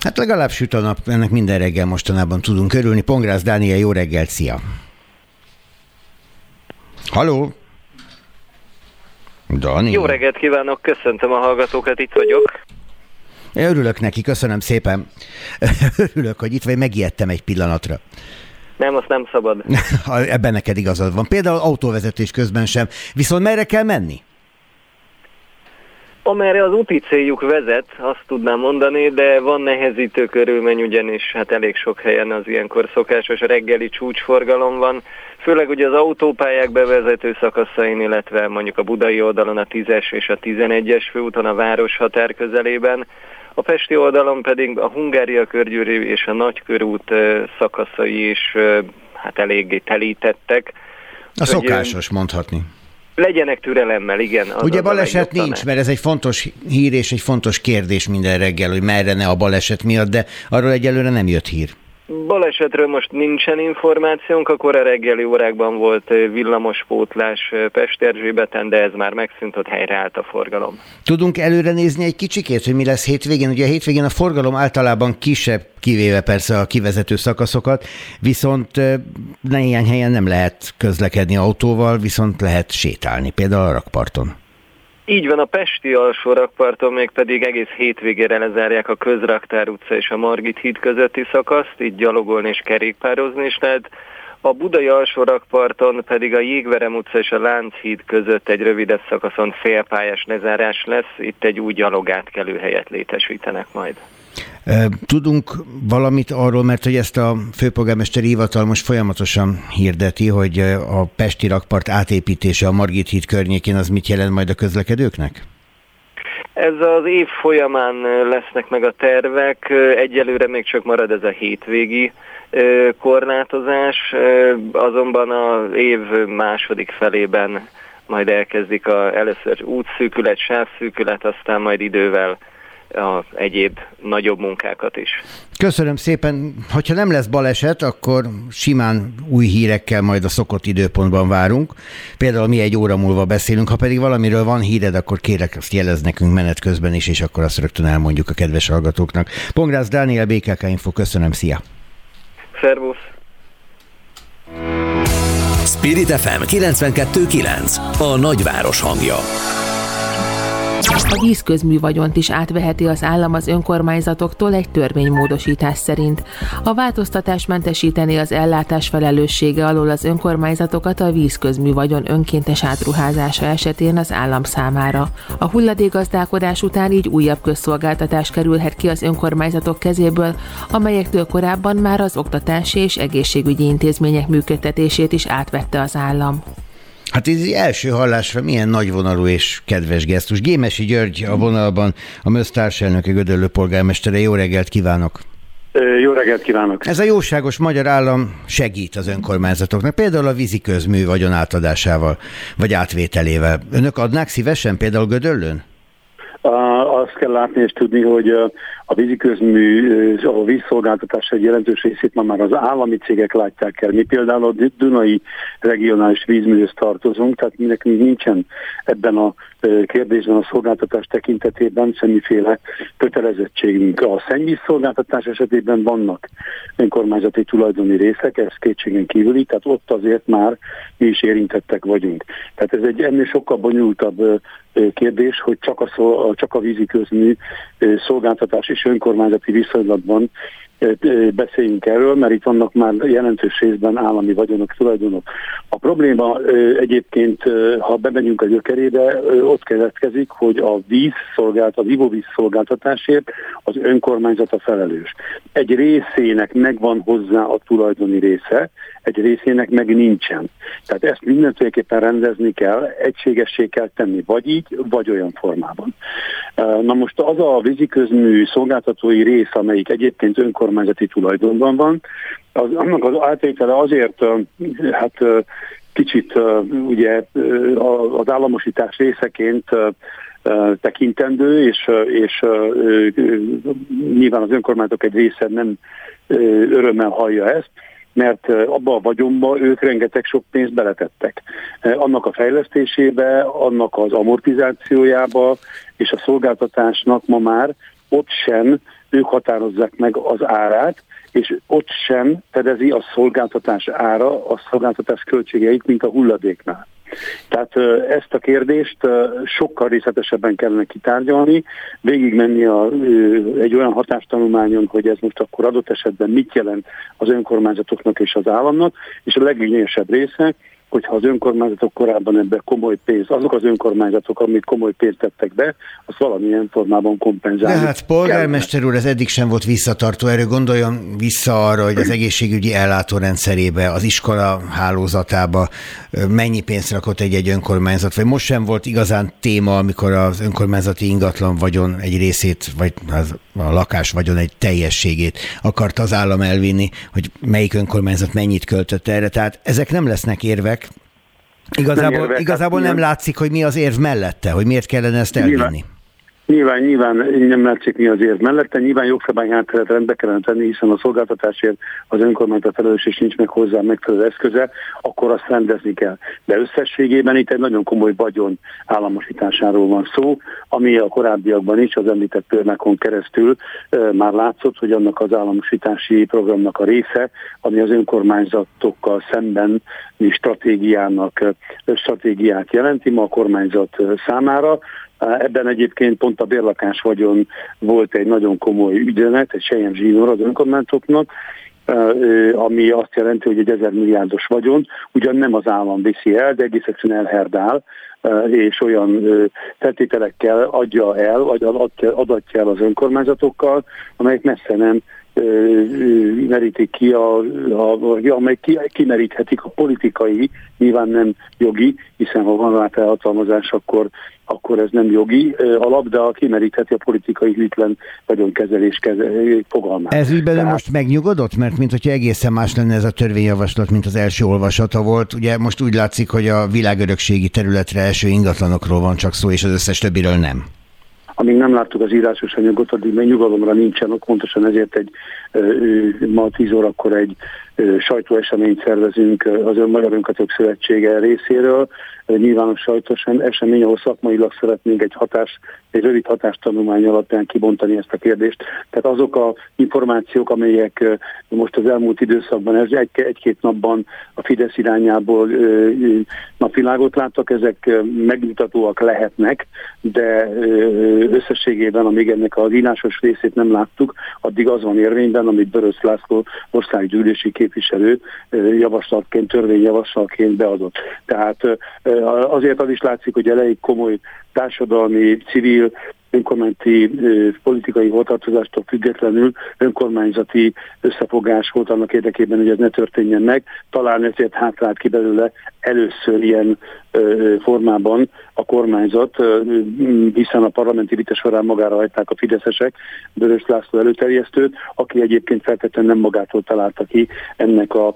Hát legalább süt a nap, ennek minden reggel mostanában tudunk örülni. Pongrász Dániel, jó reggelt, szia! Haló! Dani. Jó reggelt kívánok, köszöntöm a hallgatókat, itt vagyok. Én örülök neki, köszönöm szépen. Örülök, hogy itt vagy, megijedtem egy pillanatra. Nem, azt nem szabad. Ebben neked igazad van. Például autóvezetés közben sem. Viszont merre kell menni? Amerre az úti céljuk vezet, azt tudnám mondani, de van nehezítő körülmény, ugyanis hát elég sok helyen az ilyenkor szokásos reggeli csúcsforgalom van, főleg ugye az autópályák bevezető szakaszain, illetve mondjuk a budai oldalon a 10-es és a 11-es főúton a város határ közelében, a pesti oldalon pedig a Hungária körgyűrű és a Nagykörút szakaszai is hát eléggé telítettek. A szokásos mondhatni. Legyenek türelemmel, igen. Az Ugye az baleset nincs, mert ez egy fontos hír és egy fontos kérdés minden reggel, hogy merre ne a baleset miatt, de arról egyelőre nem jött hír. Balesetről most nincsen információnk, akkor a reggeli órákban volt villamospótlás Pesterzsébeten, de ez már megszűnt, ott helyreállt a forgalom. Tudunk előre nézni egy kicsikét, hogy mi lesz hétvégén? Ugye a hétvégén a forgalom általában kisebb, kivéve persze a kivezető szakaszokat, viszont néhány helyen nem lehet közlekedni autóval, viszont lehet sétálni, például a rakparton. Így van, a Pesti alsó rakparton még pedig egész hétvégére lezárják a Közraktár utca és a Margit híd közötti szakaszt, így gyalogolni és kerékpározni is lehet. A Budai alsó rakparton pedig a Jégverem utca és a Lánchíd között egy rövidebb szakaszon félpályás lezárás lesz, itt egy új gyalogátkelő helyet létesítenek majd. Tudunk valamit arról, mert hogy ezt a főpolgármesteri hivatal most folyamatosan hirdeti, hogy a Pesti rakpart átépítése a Margit híd környékén az mit jelent majd a közlekedőknek? Ez az év folyamán lesznek meg a tervek, egyelőre még csak marad ez a hétvégi korlátozás, azonban az év második felében majd elkezdik a, először útszűkület, sávszűkület, aztán majd idővel a egyéb nagyobb munkákat is. Köszönöm szépen. Ha nem lesz baleset, akkor simán új hírekkel majd a szokott időpontban várunk. Például mi egy óra múlva beszélünk, ha pedig valamiről van híred, akkor kérek, azt jelez nekünk menet közben is, és akkor azt rögtön elmondjuk a kedves hallgatóknak. Pongrász Dániel, BKK Info, köszönöm, szia! Szervusz! Spirit FM 92.9 A nagyváros hangja A vízközmű vagyont is átveheti az állam az önkormányzatoktól egy törvénymódosítás szerint. A változtatás mentesíteni az ellátás felelőssége alól az önkormányzatokat a vízközmű vagyon önkéntes átruházása esetén az állam számára. A hulladékgazdálkodás után így újabb közszolgáltatás kerülhet ki az önkormányzatok kezéből, amelyektől korábban már az oktatási és egészségügyi intézmények működtetését is átvette az állam. Hát ez első hallásra milyen nagyvonalú és kedves gesztus. Gémesi György a vonalban, a MÖSZ társelnöke, Gödöllő polgármestere. Jó reggelt kívánok! Jó reggelt kívánok! Ez a jóságos magyar állam segít az önkormányzatoknak, például a vízi közmű vagyon átadásával, vagy átvételével. Önök adnák szívesen például Gödöllőn? Azt kell látni és tudni, hogy a víziközmű, a vízszolgáltatás egy jelentős részét ma már az állami cégek látják el. Mi például a Dunai regionális vízműhöz tartozunk, tehát mi nekünk nincsen ebben a kérdésben a szolgáltatás tekintetében semmiféle kötelezettségünk. A szennyvízszolgáltatás esetében vannak önkormányzati tulajdoni részek, ez kétségen kívüli, tehát ott azért már mi is érintettek vagyunk. Tehát ez egy ennél sokkal bonyolultabb kérdés, hogy csak a, szol, csak a vízi közmű szolgáltatás és önkormányzati viszonylatban beszéljünk erről, mert itt vannak már jelentős részben állami vagyonok, tulajdonok. A probléma egyébként, ha bemegyünk a gyökerébe, ott keletkezik, hogy a vízszolgált, a ivóvíz szolgáltatásért az önkormányzat a felelős. Egy részének megvan hozzá a tulajdoni része, egy részének meg nincsen. Tehát ezt mindenféleképpen rendezni kell, egységessé kell tenni, vagy így, vagy olyan formában. Na most az a víziközmű szolgáltatói rész, amelyik egyébként önkormányzati tulajdonban van, az, annak az átétele azért hát kicsit ugye az államosítás részeként tekintendő, és, és nyilván az önkormányzatok egy része nem örömmel hallja ezt, mert abba a vagyonba ők rengeteg sok pénzt beletettek. Annak a fejlesztésébe, annak az amortizációjába és a szolgáltatásnak ma már ott sem ők határozzák meg az árát, és ott sem fedezi a szolgáltatás ára a szolgáltatás költségeit, mint a hulladéknál. Tehát ezt a kérdést sokkal részletesebben kellene kitárgyalni, végigmenni a, egy olyan hatástanulmányon, hogy ez most akkor adott esetben mit jelent az önkormányzatoknak és az államnak, és a leglényegesebb része, hogyha az önkormányzatok korábban ebbe komoly pénz, azok az önkormányzatok, amit komoly pénzt tettek be, az valamilyen formában kompenzálni. De hát polgármester úr, ez eddig sem volt visszatartó erő. Gondoljon vissza arra, hogy az egészségügyi ellátórendszerébe, az iskola hálózatába mennyi pénzt rakott egy-egy önkormányzat, vagy most sem volt igazán téma, amikor az önkormányzati ingatlan vagyon egy részét, vagy az, a lakás vagyon egy teljességét akarta az állam elvinni, hogy melyik önkormányzat mennyit költött erre. Tehát ezek nem lesznek érvek, Igazából, nem, igazából nem látszik, hogy mi az érv mellette, hogy miért kellene ezt elvinni. Nyilván, Nyilván, nyilván nem látszik mi az ér mellette, nyilván jogszabály rendbe kellene tenni, hiszen a szolgáltatásért az önkormányzat felelős és nincs meg hozzá megfelelő eszköze, akkor azt rendezni kell. De összességében itt egy nagyon komoly vagyon államosításáról van szó, ami a korábbiakban is az említett példákon keresztül e, már látszott, hogy annak az államosítási programnak a része, ami az önkormányzatokkal szemben stratégiának, stratégiát jelenti ma a kormányzat számára, Ebben egyébként pont a bérlakás vagyon volt egy nagyon komoly ügyenet, egy sejem zsínor az önkormányzatoknak, ami azt jelenti, hogy egy ezer milliárdos vagyon, ugyan nem az állam viszi el, de egész egyszerűen elherdál, és olyan feltételekkel adja el, vagy adatja el az önkormányzatokkal, amelyek messze nem merítik ki, a, a, amely ki, kimeríthetik a politikai, nyilván nem jogi, hiszen ha van rá felhatalmazás, akkor, akkor ez nem jogi alap, de kimerítheti a politikai hűtlen vagyonkezelés fogalmát. Ez ügyben Tehát... most megnyugodott? Mert mint hogyha egészen más lenne ez a törvényjavaslat, mint az első olvasata volt. Ugye most úgy látszik, hogy a világörökségi területre első ingatlanokról van csak szó, és az összes többiről nem amíg nem láttuk az írásos anyagot, addig még nyugalomra nincsen, pontosan ezért egy ma 10 órakor egy sajtóeseményt szervezünk az Ön Magyar Önkatok Szövetsége részéről, nyilvános sajtos esemény, ahol szakmailag szeretnénk egy hatás, egy rövid hatástanulmány alapján kibontani ezt a kérdést. Tehát azok a információk, amelyek most az elmúlt időszakban, ez egy, egy-két napban a Fidesz irányából napvilágot láttak, ezek megnyugtatóak lehetnek, de összességében, amíg ennek az írásos részét nem láttuk, addig az van érvényben, amit Börös László országgyűlési képviselő javaslatként, törvényjavaslatként beadott. Tehát azért az is látszik, hogy elég komoly társadalmi, civil, önkormányzati politikai hovatartozástól függetlenül önkormányzati összefogás volt annak érdekében, hogy ez ne történjen meg. Talán ezért hátrált ki belőle először ilyen formában a kormányzat, hiszen a parlamenti vita során magára hagyták a fideszesek Börös László előterjesztőt, aki egyébként feltétlenül nem magától találta ki ennek a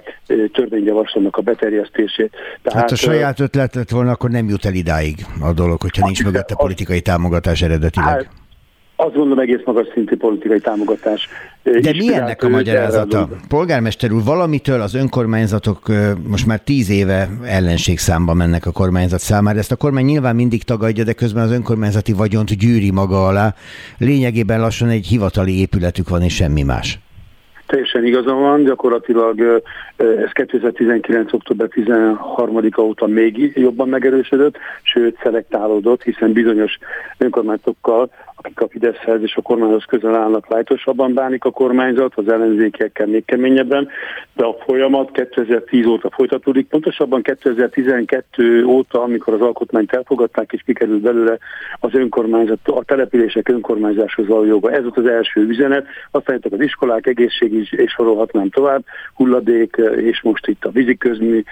törvényjavaslatnak a beterjesztését. Tehát, hát a saját ötlet lett volna, akkor nem jut el idáig a dolog, hogyha nincs mögött a politikai támogatás eredetileg. Hát, azt gondolom egész magas szintű politikai támogatás. De mi ennek a magyarázata? Polgármester úr, valamitől az önkormányzatok most már tíz éve ellenségszámba mennek a kormányzat számára. Ezt a kormány nyilván mindig tagadja, de közben az önkormányzati vagyont gyűri maga alá. Lényegében lassan egy hivatali épületük van, és semmi más. Teljesen igaza van, gyakorlatilag ez 2019. október 13-a óta még jobban megerősödött, sőt szelektálódott, hiszen bizonyos önkormányzatokkal akik a Fideszhez és a kormányhoz közel állnak, lájtosabban bánik a kormányzat, az ellenzékiekkel még keményebben, de a folyamat 2010 óta folytatódik, pontosabban 2012 óta, amikor az alkotmányt elfogadták és kikerült belőle az önkormányzat, a települések önkormányzáshoz való joga. Ez volt az első üzenet, aztán jöttek az iskolák, egészség is, és sorolhatnám tovább, hulladék, és most itt a víziközmű,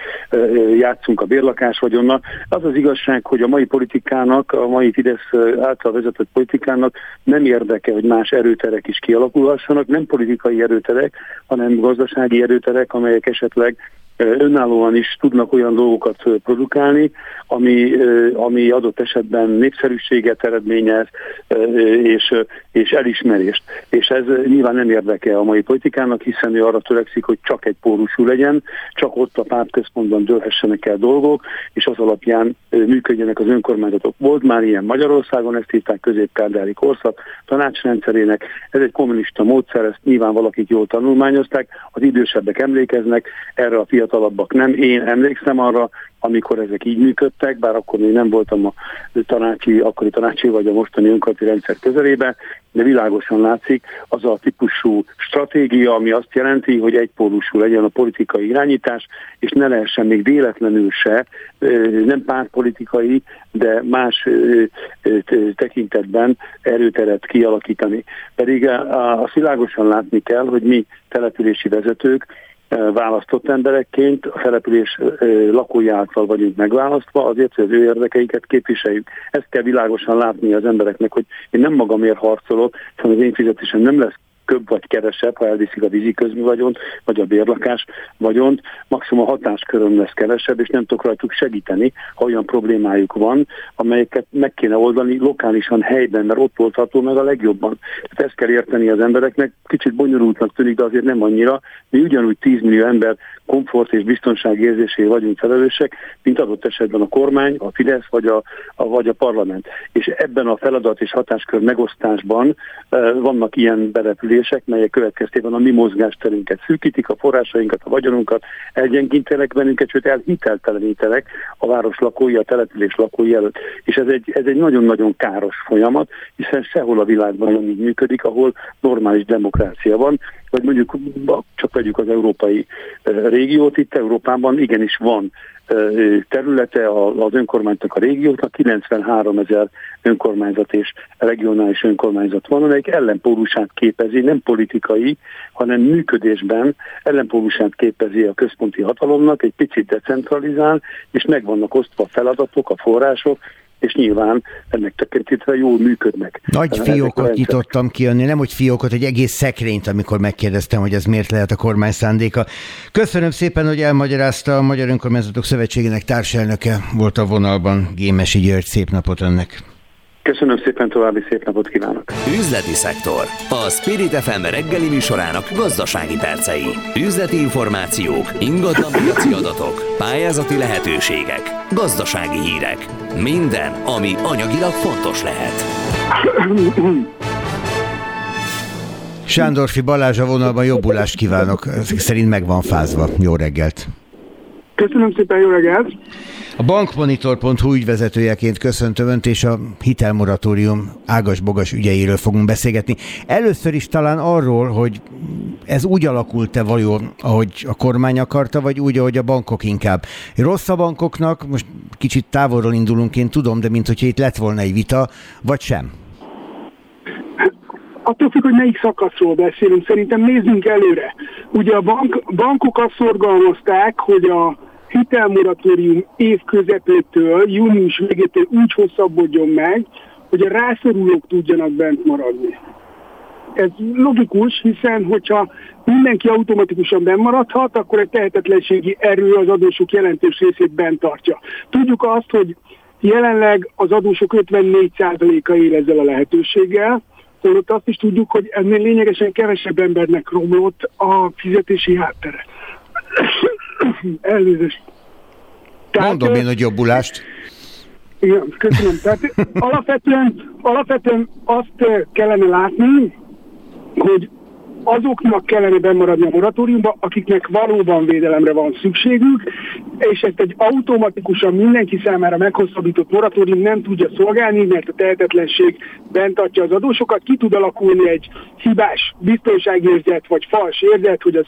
játszunk a bérlakás vagyonnal. Az az igazság, hogy a mai politikának, a mai Fidesz által vezetett politikának Oroszországnak nem érdeke, hogy más erőterek is kialakulhassanak, nem politikai erőterek, hanem gazdasági erőterek, amelyek esetleg önállóan is tudnak olyan dolgokat produkálni, ami, ami adott esetben népszerűséget eredményez és, és elismerést. És ez nyilván nem érdeke a mai politikának, hiszen ő arra törekszik, hogy csak egy pórusú legyen, csak ott a pártközpontban dőlhessenek el dolgok, és az alapján működjenek az önkormányzatok. Volt már ilyen Magyarországon, ezt hívták középkárdári korszak tanácsrendszerének. Ez egy kommunista módszer, ezt nyilván valakik jól tanulmányozták, az idősebbek emlékeznek, erre a fiatalabbak nem. Én emlékszem arra, amikor ezek így működtek, bár akkor még nem voltam a tanácsi, akkori tanácsi vagy a mostani önkormányzati rendszer közelébe, de világosan látszik az a típusú stratégia, ami azt jelenti, hogy egypólusú legyen a politikai irányítás, és ne lehessen még véletlenül se, nem pártpolitikai, de más tekintetben erőteret kialakítani. Pedig azt világosan látni kell, hogy mi települési vezetők választott emberekként a település lakói által vagyunk megválasztva, azért, hogy az ő érdekeiket képviseljük. Ezt kell világosan látni az embereknek, hogy én nem magamért harcolok, hanem az én fizetésem nem lesz köbb vagy kevesebb, ha elviszik a vízi közmű vagyont, vagy a bérlakás vagyont, maximum a hatásköröm lesz kevesebb, és nem tudok rajtuk segíteni, ha olyan problémájuk van, amelyeket meg kéne oldani lokálisan helyben, mert ott oldható meg a legjobban. Tehát ezt kell érteni az embereknek, kicsit bonyolultnak tűnik, de azért nem annyira. Mi ugyanúgy 10 millió ember komfort és biztonság érzésé vagyunk felelősek, mint adott esetben a kormány, a Fidesz vagy a, a, vagy a parlament. És ebben a feladat és hatáskör megosztásban e, vannak ilyen berepülések, melyek következtében a mi mozgásterünket szűkítik, a forrásainkat, a vagyonunkat, elgyengítenek bennünket, sőt elhiteltelenítenek a város lakói, a település lakói előtt. És ez egy, ez egy nagyon-nagyon káros folyamat, hiszen sehol a világban nem így működik, ahol normális demokrácia van, vagy mondjuk csak vegyük az európai régiót, itt Európában igenis van területe az önkormányzatnak a régióknak, 93 ezer önkormányzat és regionális önkormányzat van, amelyik ellenpólusát képezi, nem politikai, hanem működésben ellenpólusát képezi a központi hatalomnak, egy picit decentralizál, és meg vannak osztva a feladatok, a források, és nyilván ennek tekintítve jól működnek. Nagy fiókot nyitottam ki önni, nem hogy fiókot, egy egész szekrényt, amikor megkérdeztem, hogy ez miért lehet a kormány szándéka. Köszönöm szépen, hogy elmagyarázta a Magyar Önkormányzatok Szövetségének társelnöke volt a vonalban. Gémesi György, szép napot önnek! Köszönöm szépen, további szép napot kívánok! Üzleti szektor. A Spirit FM reggeli műsorának gazdasági percei. Üzleti információk, ingatlan piaci adatok, pályázati lehetőségek, gazdasági hírek. Minden, ami anyagilag fontos lehet. Sándorfi Balázs a vonalban jobbulást kívánok. Ezek szerint meg van fázva. Jó reggelt! Köszönöm szépen, jó reggelt! A bankmonitor.hu ügyvezetőjeként köszöntöm Önt, és a hitelmoratórium ágas-bogas ügyeiről fogunk beszélgetni. Először is talán arról, hogy ez úgy alakult-e vajon, ahogy a kormány akarta, vagy úgy, ahogy a bankok inkább. Rossz a bankoknak, most kicsit távolról indulunk, én tudom, de mint hogyha itt lett volna egy vita, vagy sem? Attól függ, hogy melyik szakaszról beszélünk, szerintem nézzünk előre. Ugye a bank, bankok azt szorgalmazták, hogy a hitelmoratórium év közepétől, június végétől úgy hosszabbodjon meg, hogy a rászorulók tudjanak bent maradni. Ez logikus, hiszen hogyha mindenki automatikusan bemaradhat, akkor egy tehetetlenségi erő az adósok jelentős részét bent tartja. Tudjuk azt, hogy jelenleg az adósok 54%-a él ezzel a lehetőséggel, holott azt is tudjuk, hogy ennél lényegesen kevesebb embernek romlott a fizetési háttere. Elnézést. Tehát, Mondom én, hogy jobbulást. Igen, köszönöm. Tehát alapvetően, alapvetően azt kellene látni, hogy azoknak kellene bemaradni a moratóriumba, akiknek valóban védelemre van szükségük, és ezt egy automatikusan mindenki számára meghosszabbított moratórium nem tudja szolgálni, mert a tehetetlenség bent tartja az adósokat, ki tud alakulni egy hibás biztonságérzet, vagy fals érzet, hogy, az,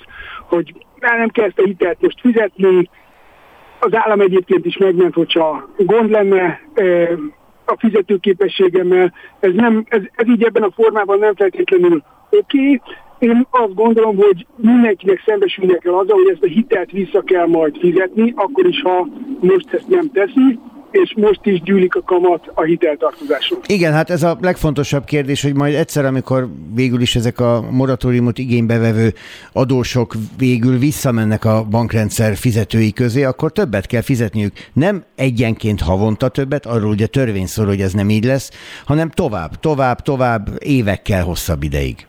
hogy nem kell ezt a hitelt most fizetni, az állam egyébként is megment, hogyha gond lenne a fizetőképességemmel. Ez, nem, ez, ez így ebben a formában nem feltétlenül oké. Okay. Én azt gondolom, hogy mindenkinek szembesülnie kell azzal, hogy ezt a hitelt vissza kell majd fizetni, akkor is, ha most ezt nem teszi és most is gyűlik a kamat a hiteltartozáson. Igen, hát ez a legfontosabb kérdés, hogy majd egyszer, amikor végül is ezek a moratóriumot igénybevevő adósok végül visszamennek a bankrendszer fizetői közé, akkor többet kell fizetniük. Nem egyenként havonta többet, arról ugye törvény szól, hogy ez nem így lesz, hanem tovább, tovább, tovább, évekkel hosszabb ideig.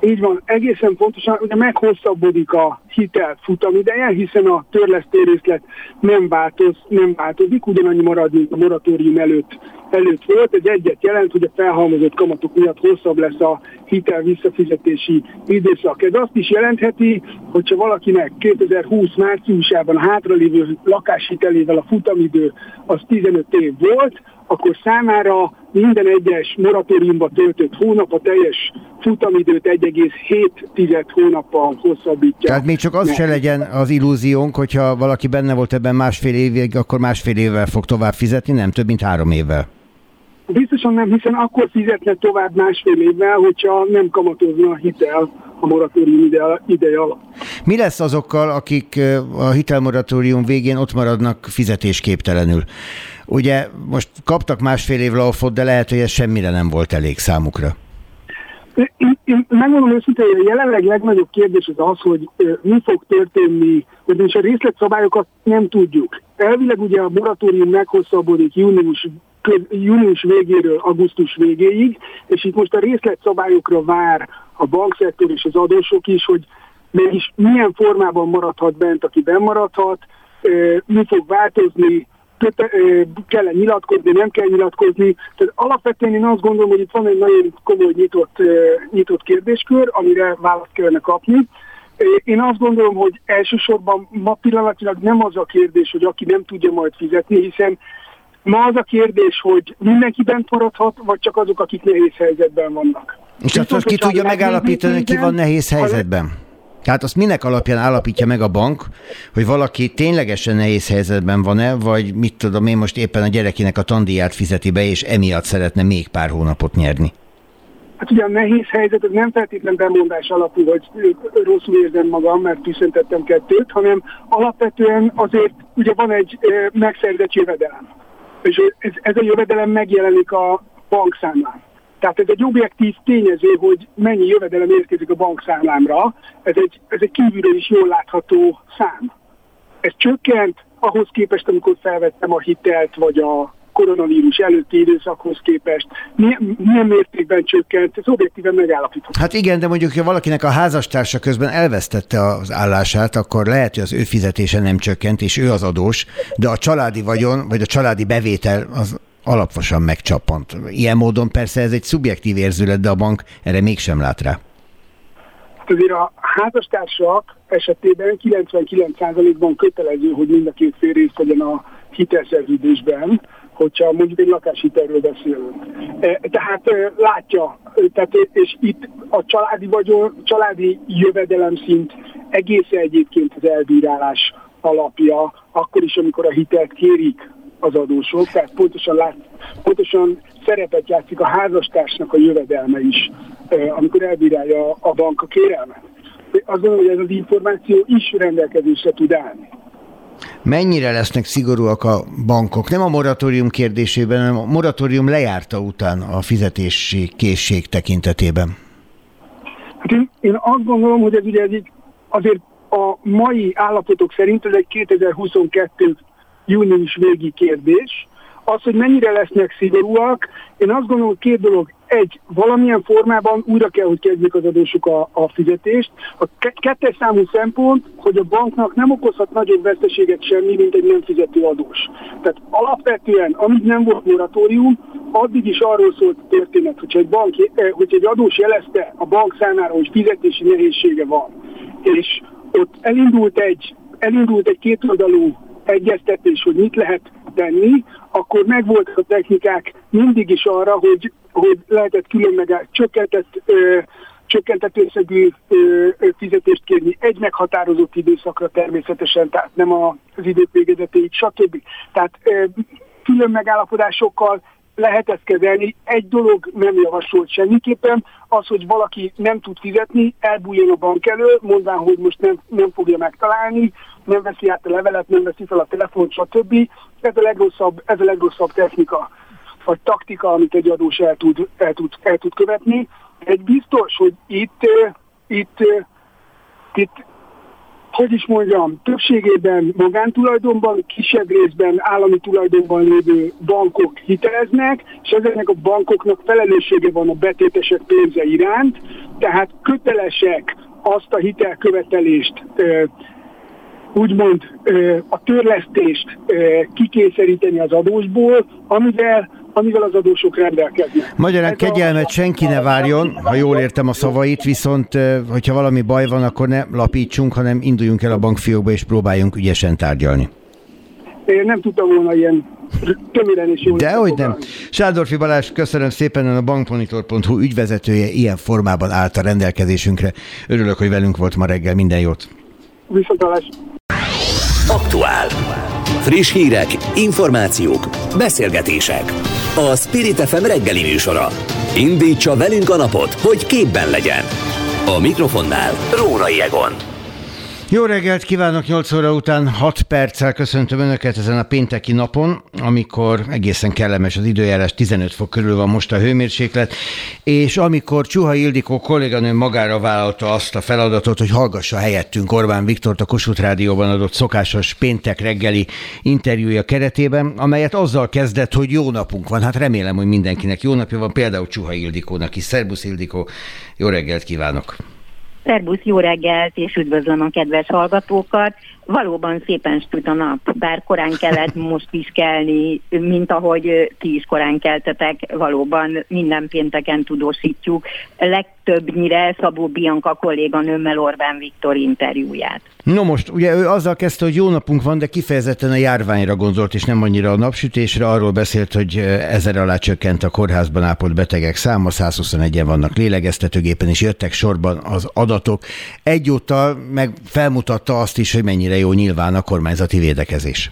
Így van, egészen pontosan, ugye meghosszabbodik a hitel futamideje, hiszen a részlet nem, változ, nem változik, ugyanannyi marad, mint a moratórium előtt, előtt volt. Ez egyet jelent, hogy a felhalmozott kamatok miatt hosszabb lesz a hitel visszafizetési időszak. Ez azt is jelentheti, hogyha valakinek 2020 márciusában hátralévő lakáshitelével a futamidő az 15 év volt, akkor számára minden egyes moratóriumba töltött hónap a teljes futamidőt 1,7 hónappal hosszabbítja. Tehát még csak az se legyen az illúziónk, hogyha valaki benne volt ebben másfél évig, akkor másfél évvel fog tovább fizetni, nem több, mint három évvel. Biztosan nem, hiszen akkor fizetne tovább másfél évvel, hogyha nem kamatozna a hitel a moratórium ide, ideje alatt. Mi lesz azokkal, akik a hitelmoratórium végén ott maradnak fizetésképtelenül? Ugye most kaptak másfél év laufot, de lehet, hogy ez semmire nem volt elég számukra. Én, én megmondom őszintén, hogy a jelenleg legnagyobb kérdés az az, hogy mi fog történni, most a részletszabályokat nem tudjuk. Elvileg ugye a moratórium meghosszabbodik június, június végéről augusztus végéig, és itt most a részletszabályokra vár a bankszektor és az adósok is, hogy mégis milyen formában maradhat bent, aki bemaradhat, mi fog változni, kell-e nyilatkozni, nem kell nyilatkozni. Tehát alapvetően én azt gondolom, hogy itt van egy nagyon komoly nyitott, nyitott kérdéskör, amire választ kellene kapni. Én azt gondolom, hogy elsősorban ma pillanatilag nem az a kérdés, hogy aki nem tudja majd fizetni, hiszen ma az a kérdés, hogy mindenki bent maradhat, vagy csak azok, akik nehéz helyzetben vannak. És azt ki tudja megállapítani, ki van nehéz helyzetben? Tehát azt minek alapján állapítja meg a bank, hogy valaki ténylegesen nehéz helyzetben van-e, vagy mit tudom én most éppen a gyerekének a tandíját fizeti be, és emiatt szeretne még pár hónapot nyerni? Hát ugye a nehéz helyzet az nem feltétlen bemondás alapú, hogy rosszul érzem magam, mert tüszentettem kettőt, hanem alapvetően azért ugye van egy megszerzett jövedelem. És ez, ez a jövedelem megjelenik a bankszámlán. Tehát ez egy objektív tényező, hogy mennyi jövedelem érkezik a bankszámlámra, ez egy, ez egy kívülről is jól látható szám. Ez csökkent ahhoz képest, amikor felvettem a hitelt vagy a koronavírus előtti időszakhoz képest milyen, milyen mértékben csökkent, ez objektíven megállapítható. Hát igen, de mondjuk, ha valakinek a házastársa közben elvesztette az állását, akkor lehet, hogy az ő fizetése nem csökkent, és ő az adós, de a családi vagyon, vagy a családi bevétel az alaposan megcsapant. Ilyen módon persze ez egy szubjektív érzület, de a bank erre mégsem lát rá. Hát azért a házastársak esetében 99%-ban kötelező, hogy mind a két fél részt vegyen a hitelszerződésben, hogyha mondjuk egy lakáshitelről beszélünk. E, tehát e, látja, tehát, és itt a családi vagyon, családi jövedelem szint egészen egyébként az elbírálás alapja, akkor is, amikor a hitelt kérik az adósok, tehát pontosan, lát, pontosan szerepet játszik a házastársnak a jövedelme is, amikor elbírálja a bank a kérelmet. Azt gondolom, hogy ez az információ is rendelkezésre tud állni. Mennyire lesznek szigorúak a bankok? Nem a moratórium kérdésében, hanem a moratórium lejárta után a fizetési készség tekintetében. Hát én, én azt gondolom, hogy ez ugye ez így azért a mai állapotok szerint ez egy 2022 június végi kérdés. Az, hogy mennyire lesznek szigorúak, én azt gondolom, hogy két dolog. Egy, valamilyen formában újra kell, hogy kezdjék az adósuk a, a fizetést. A kettes számú szempont, hogy a banknak nem okozhat nagyobb veszteséget semmi, mint egy nem fizető adós. Tehát alapvetően, amíg nem volt moratórium, addig is arról szólt a történet, hogy egy, bank, eh, hogy egy adós jelezte a bank számára, hogy fizetési nehézsége van, és ott elindult egy, elindult egy kétoldalú egyeztetés, hogy mit lehet tenni, akkor megvoltak a technikák mindig is arra, hogy, hogy lehetett külön meg csökkentett, ö, csökkentett összegű fizetést kérni egy meghatározott időszakra természetesen, tehát nem az időt végezetéig, stb. Tehát ö, külön megállapodásokkal lehet ezt kezelni. Egy dolog nem javasolt semmiképpen, az, hogy valaki nem tud fizetni, elbújjon a bank elől, mondván, hogy most nem, nem fogja megtalálni, nem veszi át a levelet, nem veszi fel a telefont, stb. Ez a legrosszabb, ez a legrosszabb technika, vagy taktika, amit egy adós el tud, el tud, el tud követni. Egy biztos, hogy itt, itt, itt hogy is mondjam, többségében magántulajdonban, kisebb részben állami tulajdonban lévő bankok hiteleznek, és ezeknek a bankoknak felelőssége van a betétesek pénze iránt, tehát kötelesek azt a hitelkövetelést úgymond a törlesztést kikényszeríteni az adósból, amivel amivel az adósok rendelkeznek. Magyarán kegyelmet senki ne várjon, ha jól értem a szavait, viszont hogyha valami baj van, akkor ne lapítsunk, hanem induljunk el a bankfiókba és próbáljunk ügyesen tárgyalni. Én nem tudtam volna ilyen tömören és jól. Dehogy nem. Sándorfi Balázs, köszönöm szépen, a bankmonitor.hu ügyvezetője ilyen formában állt a rendelkezésünkre. Örülök, hogy velünk volt ma reggel. Minden jót. Viszontalás. Aktuál. Friss hírek, információk, beszélgetések. A Spirit FM reggeli műsora. Indítsa velünk a napot, hogy képben legyen. A mikrofonnál Rórai Egon. Jó reggelt kívánok, 8 óra után 6 perccel köszöntöm Önöket ezen a pénteki napon, amikor egészen kellemes az időjárás, 15 fok körül van most a hőmérséklet, és amikor Csuha Ildikó kolléganő magára vállalta azt a feladatot, hogy hallgassa helyettünk Orbán Viktort a Kossuth Rádióban adott szokásos péntek reggeli interjúja keretében, amelyet azzal kezdett, hogy jó napunk van. Hát remélem, hogy mindenkinek jó napja van, például Csuha Ildikónak is. Szerbusz Ildikó, jó reggelt kívánok! Szerbusz, jó reggelt, és üdvözlöm a kedves hallgatókat. Valóban szépen süt a nap, bár korán kellett most is kelni, mint ahogy ti is korán keltetek, valóban minden pénteken tudósítjuk. Legtöbbnyire Szabó Bianca kolléganőmmel Orbán Viktor interjúját. No most, ugye ő azzal kezdte, hogy jó napunk van, de kifejezetten a járványra gondolt, és nem annyira a napsütésre. Arról beszélt, hogy ezer alá csökkent a kórházban ápolt betegek száma, 121-en vannak lélegeztetőgépen, és jöttek sorban az adatok. Egyúttal meg felmutatta azt is, hogy mennyire jó nyilván a kormányzati védekezés.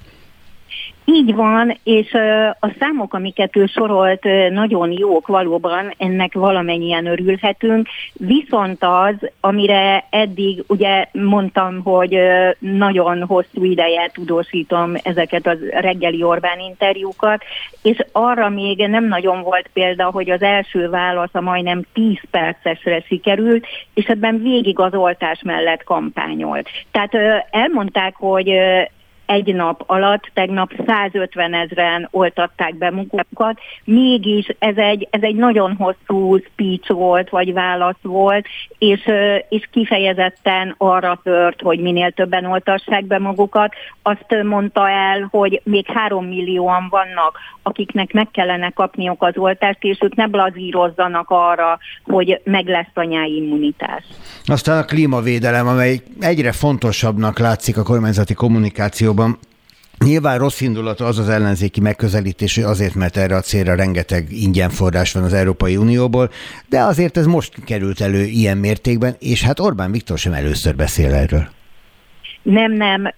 Így van, és a számok, amiket ő sorolt, nagyon jók valóban, ennek valamennyien örülhetünk, viszont az, amire eddig ugye mondtam, hogy nagyon hosszú ideje tudósítom ezeket az reggeli Orbán interjúkat, és arra még nem nagyon volt példa, hogy az első válasz a majdnem 10 percesre sikerült, és ebben végig az oltás mellett kampányolt. Tehát elmondták, hogy egy nap alatt tegnap 150 ezeren oltatták be munkákat, mégis ez egy, ez egy nagyon hosszú speech volt, vagy válasz volt, és, és kifejezetten arra tört, hogy minél többen oltassák be magukat. Azt mondta el, hogy még három millióan vannak, akiknek meg kellene kapniuk az oltást, és ők ne blazírozzanak arra, hogy meg lesz a nyári immunitás. Aztán a klímavédelem, amely egyre fontosabbnak látszik a kormányzati kommunikációban. Nyilván rossz indulatú az az ellenzéki megközelítés, hogy azért, mert erre a célra rengeteg ingyen forrás van az Európai Unióból, de azért ez most került elő ilyen mértékben, és hát Orbán Viktor sem először beszél erről. Nem, nem.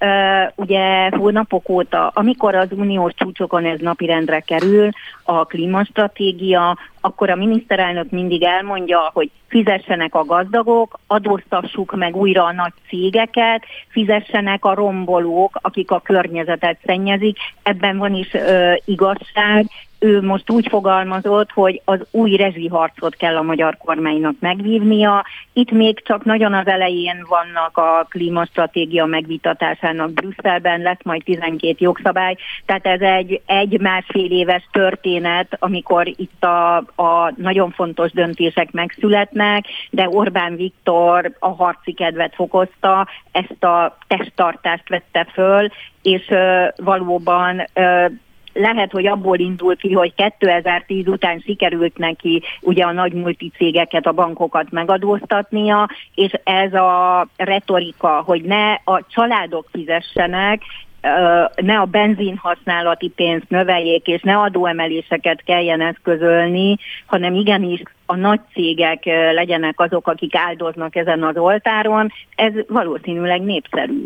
Ugye hónapok óta, amikor az uniós csúcsokon ez napirendre kerül, a klímastratégia, akkor a miniszterelnök mindig elmondja, hogy fizessenek a gazdagok, adóztassuk meg újra a nagy cégeket, fizessenek a rombolók, akik a környezetet szennyezik. Ebben van is ö, igazság, ő most úgy fogalmazott, hogy az új rezsiharcot kell a magyar kormánynak megvívnia. Itt még csak nagyon az elején vannak a klímastratégia megvitatásának Brüsszelben, lesz majd 12 jogszabály, tehát ez egy egy-másfél éves történet, amikor itt a, a nagyon fontos döntések megszületnek, de Orbán Viktor a harci kedvet fokozta, ezt a testtartást vette föl, és valóban lehet, hogy abból indul ki, hogy 2010 után sikerült neki ugye a nagy multicégeket, a bankokat megadóztatnia, és ez a retorika, hogy ne a családok fizessenek, ne a benzin használati pénzt növeljék, és ne adóemeléseket kelljen eszközölni, hanem igenis a nagy cégek legyenek azok, akik áldoznak ezen az oltáron, ez valószínűleg népszerű.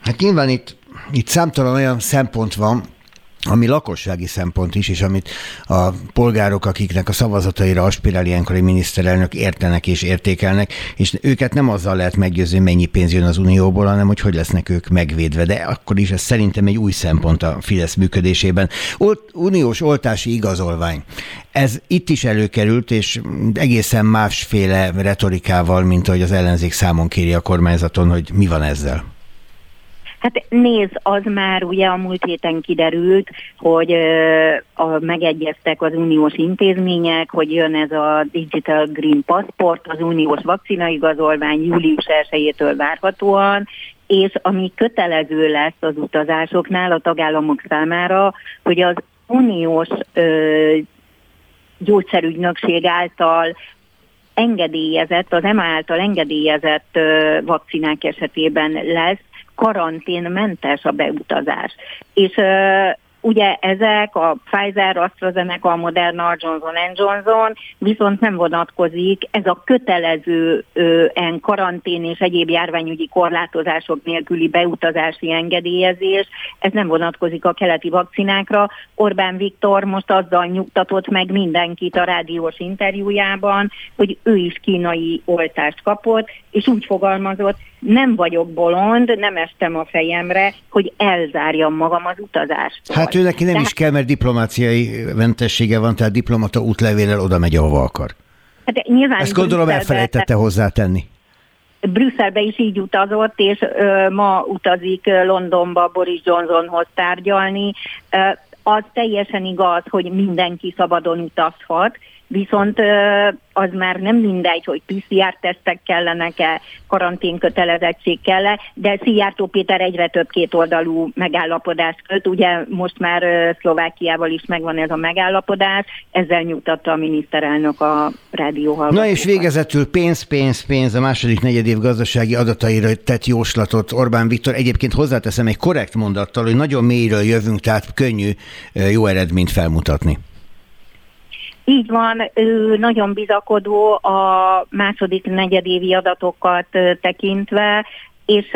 Hát nyilván itt, itt számtalan olyan szempont van, ami lakossági szempont is, és amit a polgárok, akiknek a szavazataira aspirál ilyenkor egy miniszterelnök értenek és értékelnek, és őket nem azzal lehet meggyőzni, mennyi pénz jön az Unióból, hanem hogy hogy lesznek ők megvédve. De akkor is ez szerintem egy új szempont a Fidesz működésében. Olt, uniós oltási igazolvány. Ez itt is előkerült, és egészen másféle retorikával, mint ahogy az ellenzék számon kéri a kormányzaton, hogy mi van ezzel. Hát néz, az már ugye a múlt héten kiderült, hogy a, megegyeztek az uniós intézmények, hogy jön ez a Digital Green Passport, az uniós vakcinaigazolvány július 1-től várhatóan, és ami kötelező lesz az utazásoknál a tagállamok számára, hogy az uniós ö, gyógyszerügynökség által engedélyezett, az EMA által engedélyezett ö, vakcinák esetében lesz karanténmentes a beutazás. És Ugye ezek a Pfizer, AstraZeneca, a Moderna, Johnson Johnson viszont nem vonatkozik, ez a kötelező en karantén és egyéb járványügyi korlátozások nélküli beutazási engedélyezés, ez nem vonatkozik a keleti vakcinákra. Orbán Viktor most azzal nyugtatott meg mindenkit a rádiós interjújában, hogy ő is kínai oltást kapott, és úgy fogalmazott, nem vagyok bolond, nem estem a fejemre, hogy elzárjam magam az utazást. Hát ő neki nem tehát... is kell, mert diplomáciai mentessége van, tehát diplomata útlevéllel oda megy, ahova akar. Hát nyilván Ezt gondolom elfelejtette hozzátenni. Brüsszelbe is így utazott, és ö, ma utazik Londonba Boris Johnsonhoz tárgyalni. Ö, az teljesen igaz, hogy mindenki szabadon utazhat, viszont az már nem mindegy, hogy PCR-tesztek kellenek-e, karanténkötelezettség kell -e, de Szijjártó Péter egyre több kétoldalú megállapodást köt, ugye most már Szlovákiával is megvan ez a megállapodás, ezzel nyugtatta a miniszterelnök a rádió Na és végezetül pénz, pénz, pénz a második negyedév gazdasági adataira tett jóslatot Orbán Viktor. Egyébként hozzáteszem egy korrekt mondattal, hogy nagyon mélyről jövünk, tehát könnyű jó eredményt felmutatni. Így van, ő nagyon bizakodó a második negyedévi adatokat tekintve, és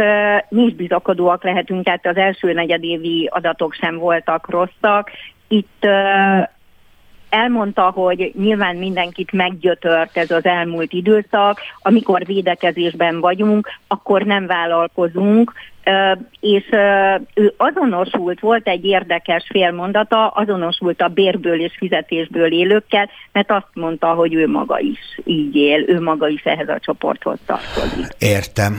mi is bizakodóak lehetünk, tehát az első negyedévi adatok sem voltak rosszak. Itt elmondta, hogy nyilván mindenkit meggyötört ez az elmúlt időszak, amikor védekezésben vagyunk, akkor nem vállalkozunk, és ő azonosult, volt egy érdekes félmondata, azonosult a bérből és fizetésből élőkkel, mert azt mondta, hogy ő maga is így él, ő maga is ehhez a csoporthoz tartozik. Értem.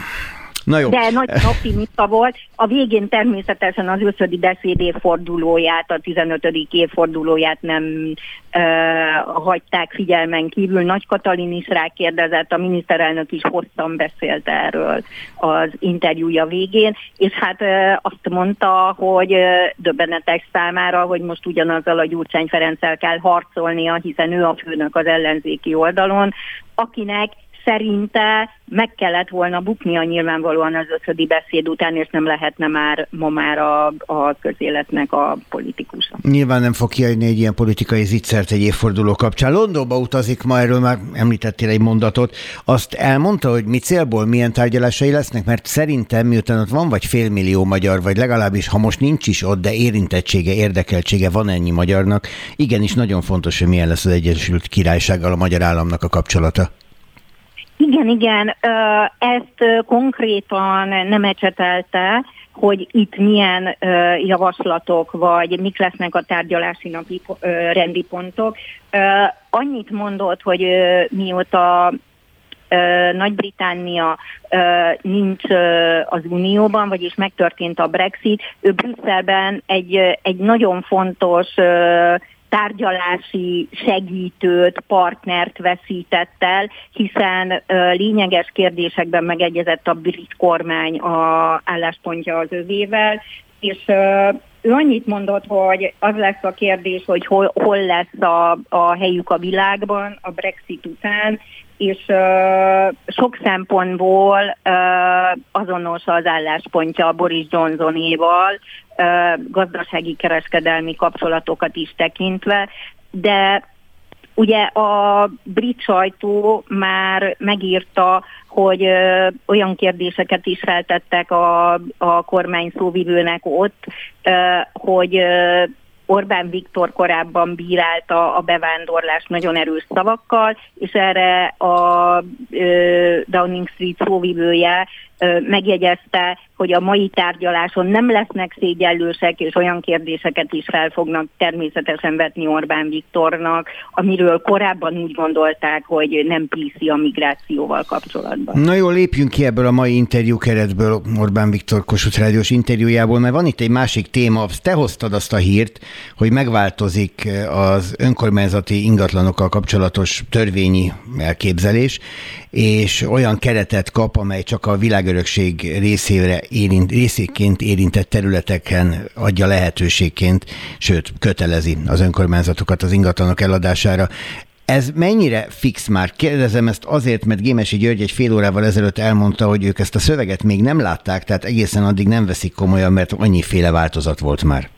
Na jó. De nagyon optimista volt. A végén természetesen az összödi beszéd évfordulóját, a 15. évfordulóját nem uh, hagyták figyelmen kívül. Nagy Katalin is rákérdezett, a miniszterelnök is hosszan beszélt erről az interjúja végén, és hát uh, azt mondta, hogy uh, döbbenetes számára, hogy most ugyanazzal a Gyurcsány Ferenccel kell harcolnia, hiszen ő a főnök az ellenzéki oldalon, akinek szerinte meg kellett volna buknia nyilvánvalóan az ötödi beszéd után, és nem lehetne már ma már a, a közéletnek a politikusa. Nyilván nem fog kiadni egy ilyen politikai zicsert egy évforduló kapcsán. Londonba utazik ma, erről már említettél egy mondatot. Azt elmondta, hogy mi célból, milyen tárgyalásai lesznek, mert szerintem miután ott van vagy félmillió magyar, vagy legalábbis ha most nincs is ott, de érintettsége, érdekeltsége van ennyi magyarnak, igenis nagyon fontos, hogy milyen lesz az Egyesült Királysággal a magyar államnak a kapcsolata. Igen, igen, ezt konkrétan nem ecsetelte, hogy itt milyen javaslatok, vagy mik lesznek a tárgyalási napi rendi pontok. Annyit mondott, hogy mióta nagy-Britannia nincs az Unióban, vagyis megtörtént a Brexit, ő Brüsszelben egy, egy nagyon fontos tárgyalási segítőt, partnert veszített el, hiszen lényeges kérdésekben megegyezett a brit kormány a álláspontja az övével, és ő annyit mondott, hogy az lesz a kérdés, hogy hol, hol lesz a, a helyük a világban a Brexit után, és uh, sok szempontból uh, azonos az álláspontja Boris Johnsonéval, uh, gazdasági kereskedelmi kapcsolatokat is tekintve, de Ugye a brit sajtó már megírta, hogy ö, olyan kérdéseket is feltettek a, a kormány szóvivőnek ott, ö, hogy ö, Orbán Viktor korábban bírálta a bevándorlást nagyon erős szavakkal, és erre a Downing Street szóvivője megjegyezte, hogy a mai tárgyaláson nem lesznek szégyellősek, és olyan kérdéseket is fel fognak természetesen vetni Orbán Viktornak, amiről korábban úgy gondolták, hogy nem piszi a migrációval kapcsolatban. Na jó, lépjünk ki ebből a mai interjú keretből, Orbán Viktor Kossuth Rádiós interjújából, mert van itt egy másik téma, te hoztad azt a hírt, hogy megváltozik az önkormányzati ingatlanokkal kapcsolatos törvényi elképzelés, és olyan keretet kap, amely csak a világörökség részére érint, részéként érintett területeken adja lehetőségként, sőt, kötelezi az önkormányzatokat az ingatlanok eladására. Ez mennyire fix már? Kérdezem ezt azért, mert Gémesi György egy fél órával ezelőtt elmondta, hogy ők ezt a szöveget még nem látták, tehát egészen addig nem veszik komolyan, mert annyiféle változat volt már.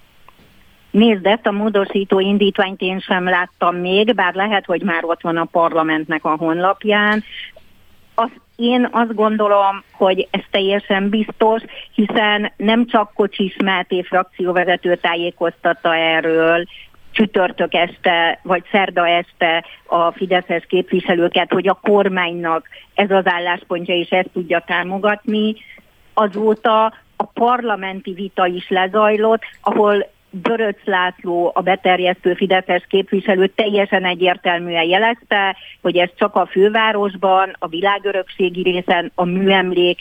Nézd, ezt a módosító indítványt én sem láttam még, bár lehet, hogy már ott van a parlamentnek a honlapján. Azt én azt gondolom, hogy ez teljesen biztos, hiszen nem csak Kocsis Máté frakcióvezető tájékoztatta erről, csütörtök este, vagy szerda este a Fideszes képviselőket, hogy a kormánynak ez az álláspontja és ezt tudja támogatni. Azóta a parlamenti vita is lezajlott, ahol Böröc László, a beterjesztő Fideszes képviselő teljesen egyértelműen jelezte, hogy ez csak a fővárosban, a világörökségi részen, a műemlék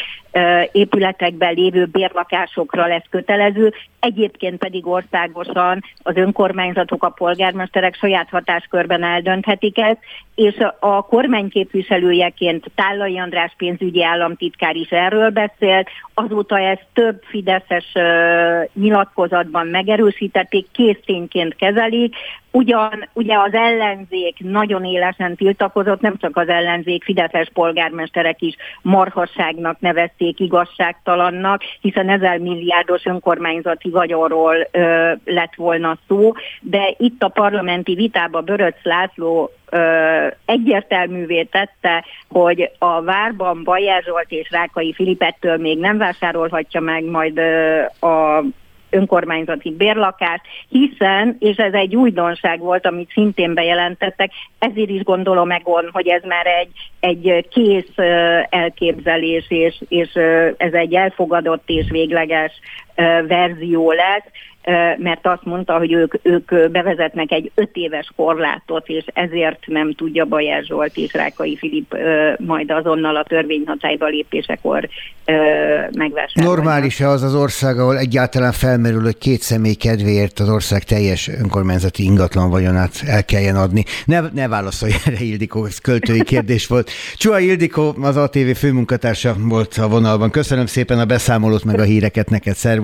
épületekben lévő bérlakásokra lesz kötelező, egyébként pedig országosan az önkormányzatok, a polgármesterek saját hatáskörben eldönthetik ezt, és a kormány képviselőjeként Tállai András pénzügyi államtitkár is erről beszélt, azóta ezt több fideszes nyilatkozatban megerősítették, késztényként kezelik, Ugyan ugye az ellenzék nagyon élesen tiltakozott, nem csak az ellenzék, Fideszes polgármesterek is marhasságnak nevezték, igazságtalannak, hiszen ezer milliárdos önkormányzati vagyonról ö, lett volna szó, de itt a parlamenti vitában Böröc László ö, egyértelművé tette, hogy a várban Bajer Zsolt és Rákai Filipettől még nem vásárolhatja meg majd ö, a önkormányzati bérlakást, hiszen, és ez egy újdonság volt, amit szintén bejelentettek, ezért is gondolom Egon, hogy ez már egy, egy kész elképzelés, és, és ez egy elfogadott és végleges verzió lesz. mert azt mondta, hogy ők, ők bevezetnek egy öt éves korlátot, és ezért nem tudja Bajer Zsolt és Rákai Filip majd azonnal a törvényhatályba lépésekor megvásárolni. Normális-e az az ország, ahol egyáltalán felmerül, hogy két személy kedvéért az ország teljes önkormányzati ingatlan vagyonát el kelljen adni? Ne, ne válaszolj erre, Ildikó, ez költői kérdés volt. Csua Ildikó, az ATV főmunkatársa volt a vonalban. Köszönöm szépen a beszámolót, meg a híreket neked. Szervusz!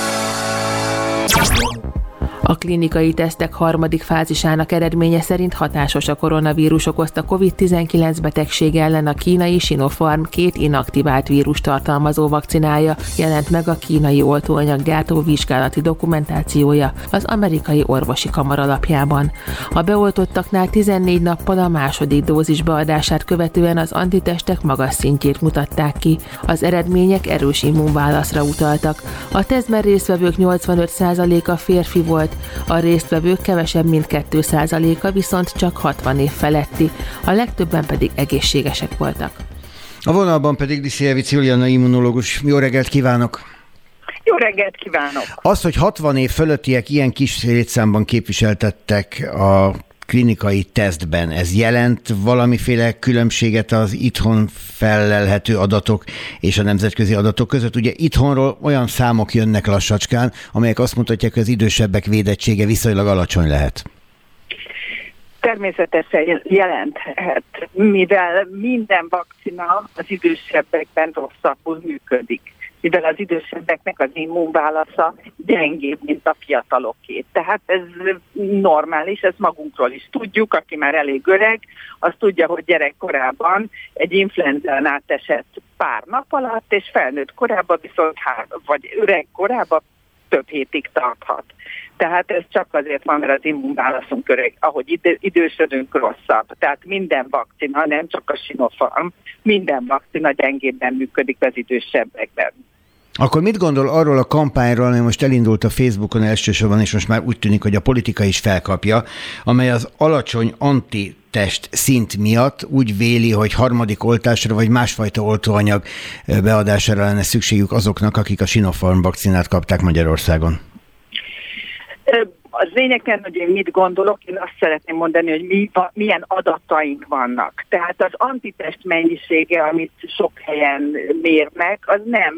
a klinikai tesztek harmadik fázisának eredménye szerint hatásos a koronavírus okozta COVID-19 betegség ellen a kínai Sinopharm két inaktivált vírus tartalmazó vakcinája jelent meg a kínai oltóanyaggyártó vizsgálati dokumentációja az amerikai orvosi kamar alapjában. A beoltottaknál 14 nappal a második dózis beadását követően az antitestek magas szintjét mutatták ki. Az eredmények erős immunválaszra utaltak. A tesztben résztvevők 85%-a férfi volt, a résztvevők kevesebb, mint 2%-a viszont csak 60 év feletti, a legtöbben pedig egészségesek voltak. A vonalban pedig Diszievic Juliana immunológus. Jó reggelt kívánok! Jó reggelt kívánok! Az, hogy 60 év fölöttiek ilyen kis létszámban képviseltettek a klinikai tesztben. Ez jelent valamiféle különbséget az itthon felelhető adatok és a nemzetközi adatok között? Ugye itthonról olyan számok jönnek lassacskán, amelyek azt mutatják, hogy az idősebbek védettsége viszonylag alacsony lehet. Természetesen jelenthet, mivel minden vakcina az idősebbekben rosszabbul működik mivel az idősebbeknek az immunválasza gyengébb, mint a fiataloké. Tehát ez normális, ez magunkról is tudjuk, aki már elég öreg, az tudja, hogy gyerekkorában egy influenzán átesett pár nap alatt, és felnőtt korában viszont, vagy öreg korában több hétig tarthat. Tehát ez csak azért van, mert az immunválaszunk öreg, ahogy idősödünk rosszabb. Tehát minden vakcina, nem csak a Sinopharm, minden vakcina gyengébben működik az idősebbekben. Akkor mit gondol arról a kampányról, ami most elindult a Facebookon elsősorban, és most már úgy tűnik, hogy a politika is felkapja, amely az alacsony anti test szint miatt úgy véli, hogy harmadik oltásra vagy másfajta oltóanyag beadására lenne szükségük azoknak, akik a Sinopharm vakcinát kapták Magyarországon? Az lényegen, hogy én mit gondolok, én azt szeretném mondani, hogy mi, milyen adataink vannak. Tehát az antitest mennyisége, amit sok helyen mérnek, az nem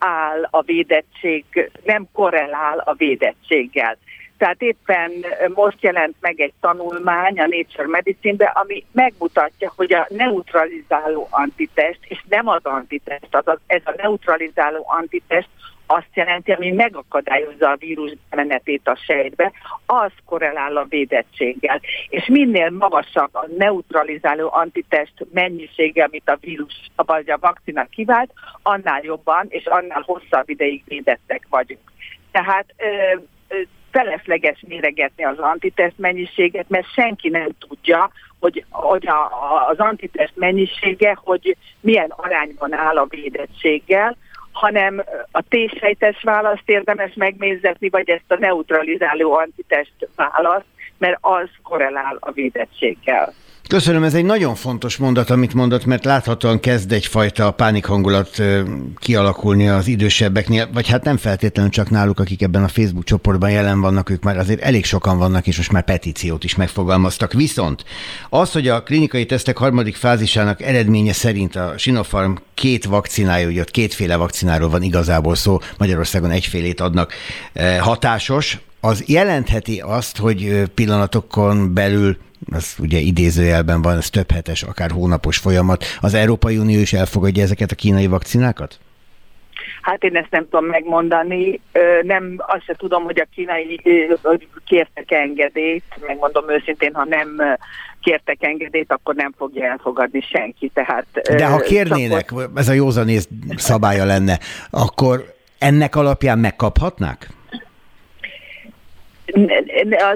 áll a védettség, nem korrelál a védettséggel. Tehát éppen most jelent meg egy tanulmány a Nature Medicine-be, ami megmutatja, hogy a neutralizáló antitest, és nem az antitest, az, ez a neutralizáló antitest azt jelenti, ami megakadályozza a vírus menetét a sejtbe, az korrelál a védettséggel. És minél magasabb a neutralizáló antitest mennyisége, amit a vírus vagy a vakcina kivált, annál jobban és annál hosszabb ideig védettek vagyunk. Tehát ö, ö, felesleges méregetni az antitest mennyiséget, mert senki nem tudja, hogy, hogy a, az antitest mennyisége, hogy milyen arányban áll a védettséggel, hanem a T-sejtes választ érdemes megnézni, vagy ezt a neutralizáló antitest választ, mert az korrelál a védettséggel. Köszönöm, ez egy nagyon fontos mondat, amit mondott, mert láthatóan kezd egyfajta pánikhangulat kialakulni az idősebbeknél, vagy hát nem feltétlenül csak náluk, akik ebben a Facebook csoportban jelen vannak, ők már azért elég sokan vannak, és most már petíciót is megfogalmaztak. Viszont az, hogy a klinikai tesztek harmadik fázisának eredménye szerint a Sinopharm két vakcinája, ugye ott kétféle vakcináról van igazából szó, Magyarországon egyfélét adnak, hatásos, az jelentheti azt, hogy pillanatokon belül az ugye idézőjelben van, ez több hetes, akár hónapos folyamat. Az Európai Unió is elfogadja ezeket a kínai vakcinákat? Hát én ezt nem tudom megmondani. Nem, azt se tudom, hogy a kínai kértek engedélyt, megmondom őszintén, ha nem kértek engedélyt, akkor nem fogja elfogadni senki. Tehát, De ha kérnének, csak... ez a józanész szabálya lenne, akkor ennek alapján megkaphatnák?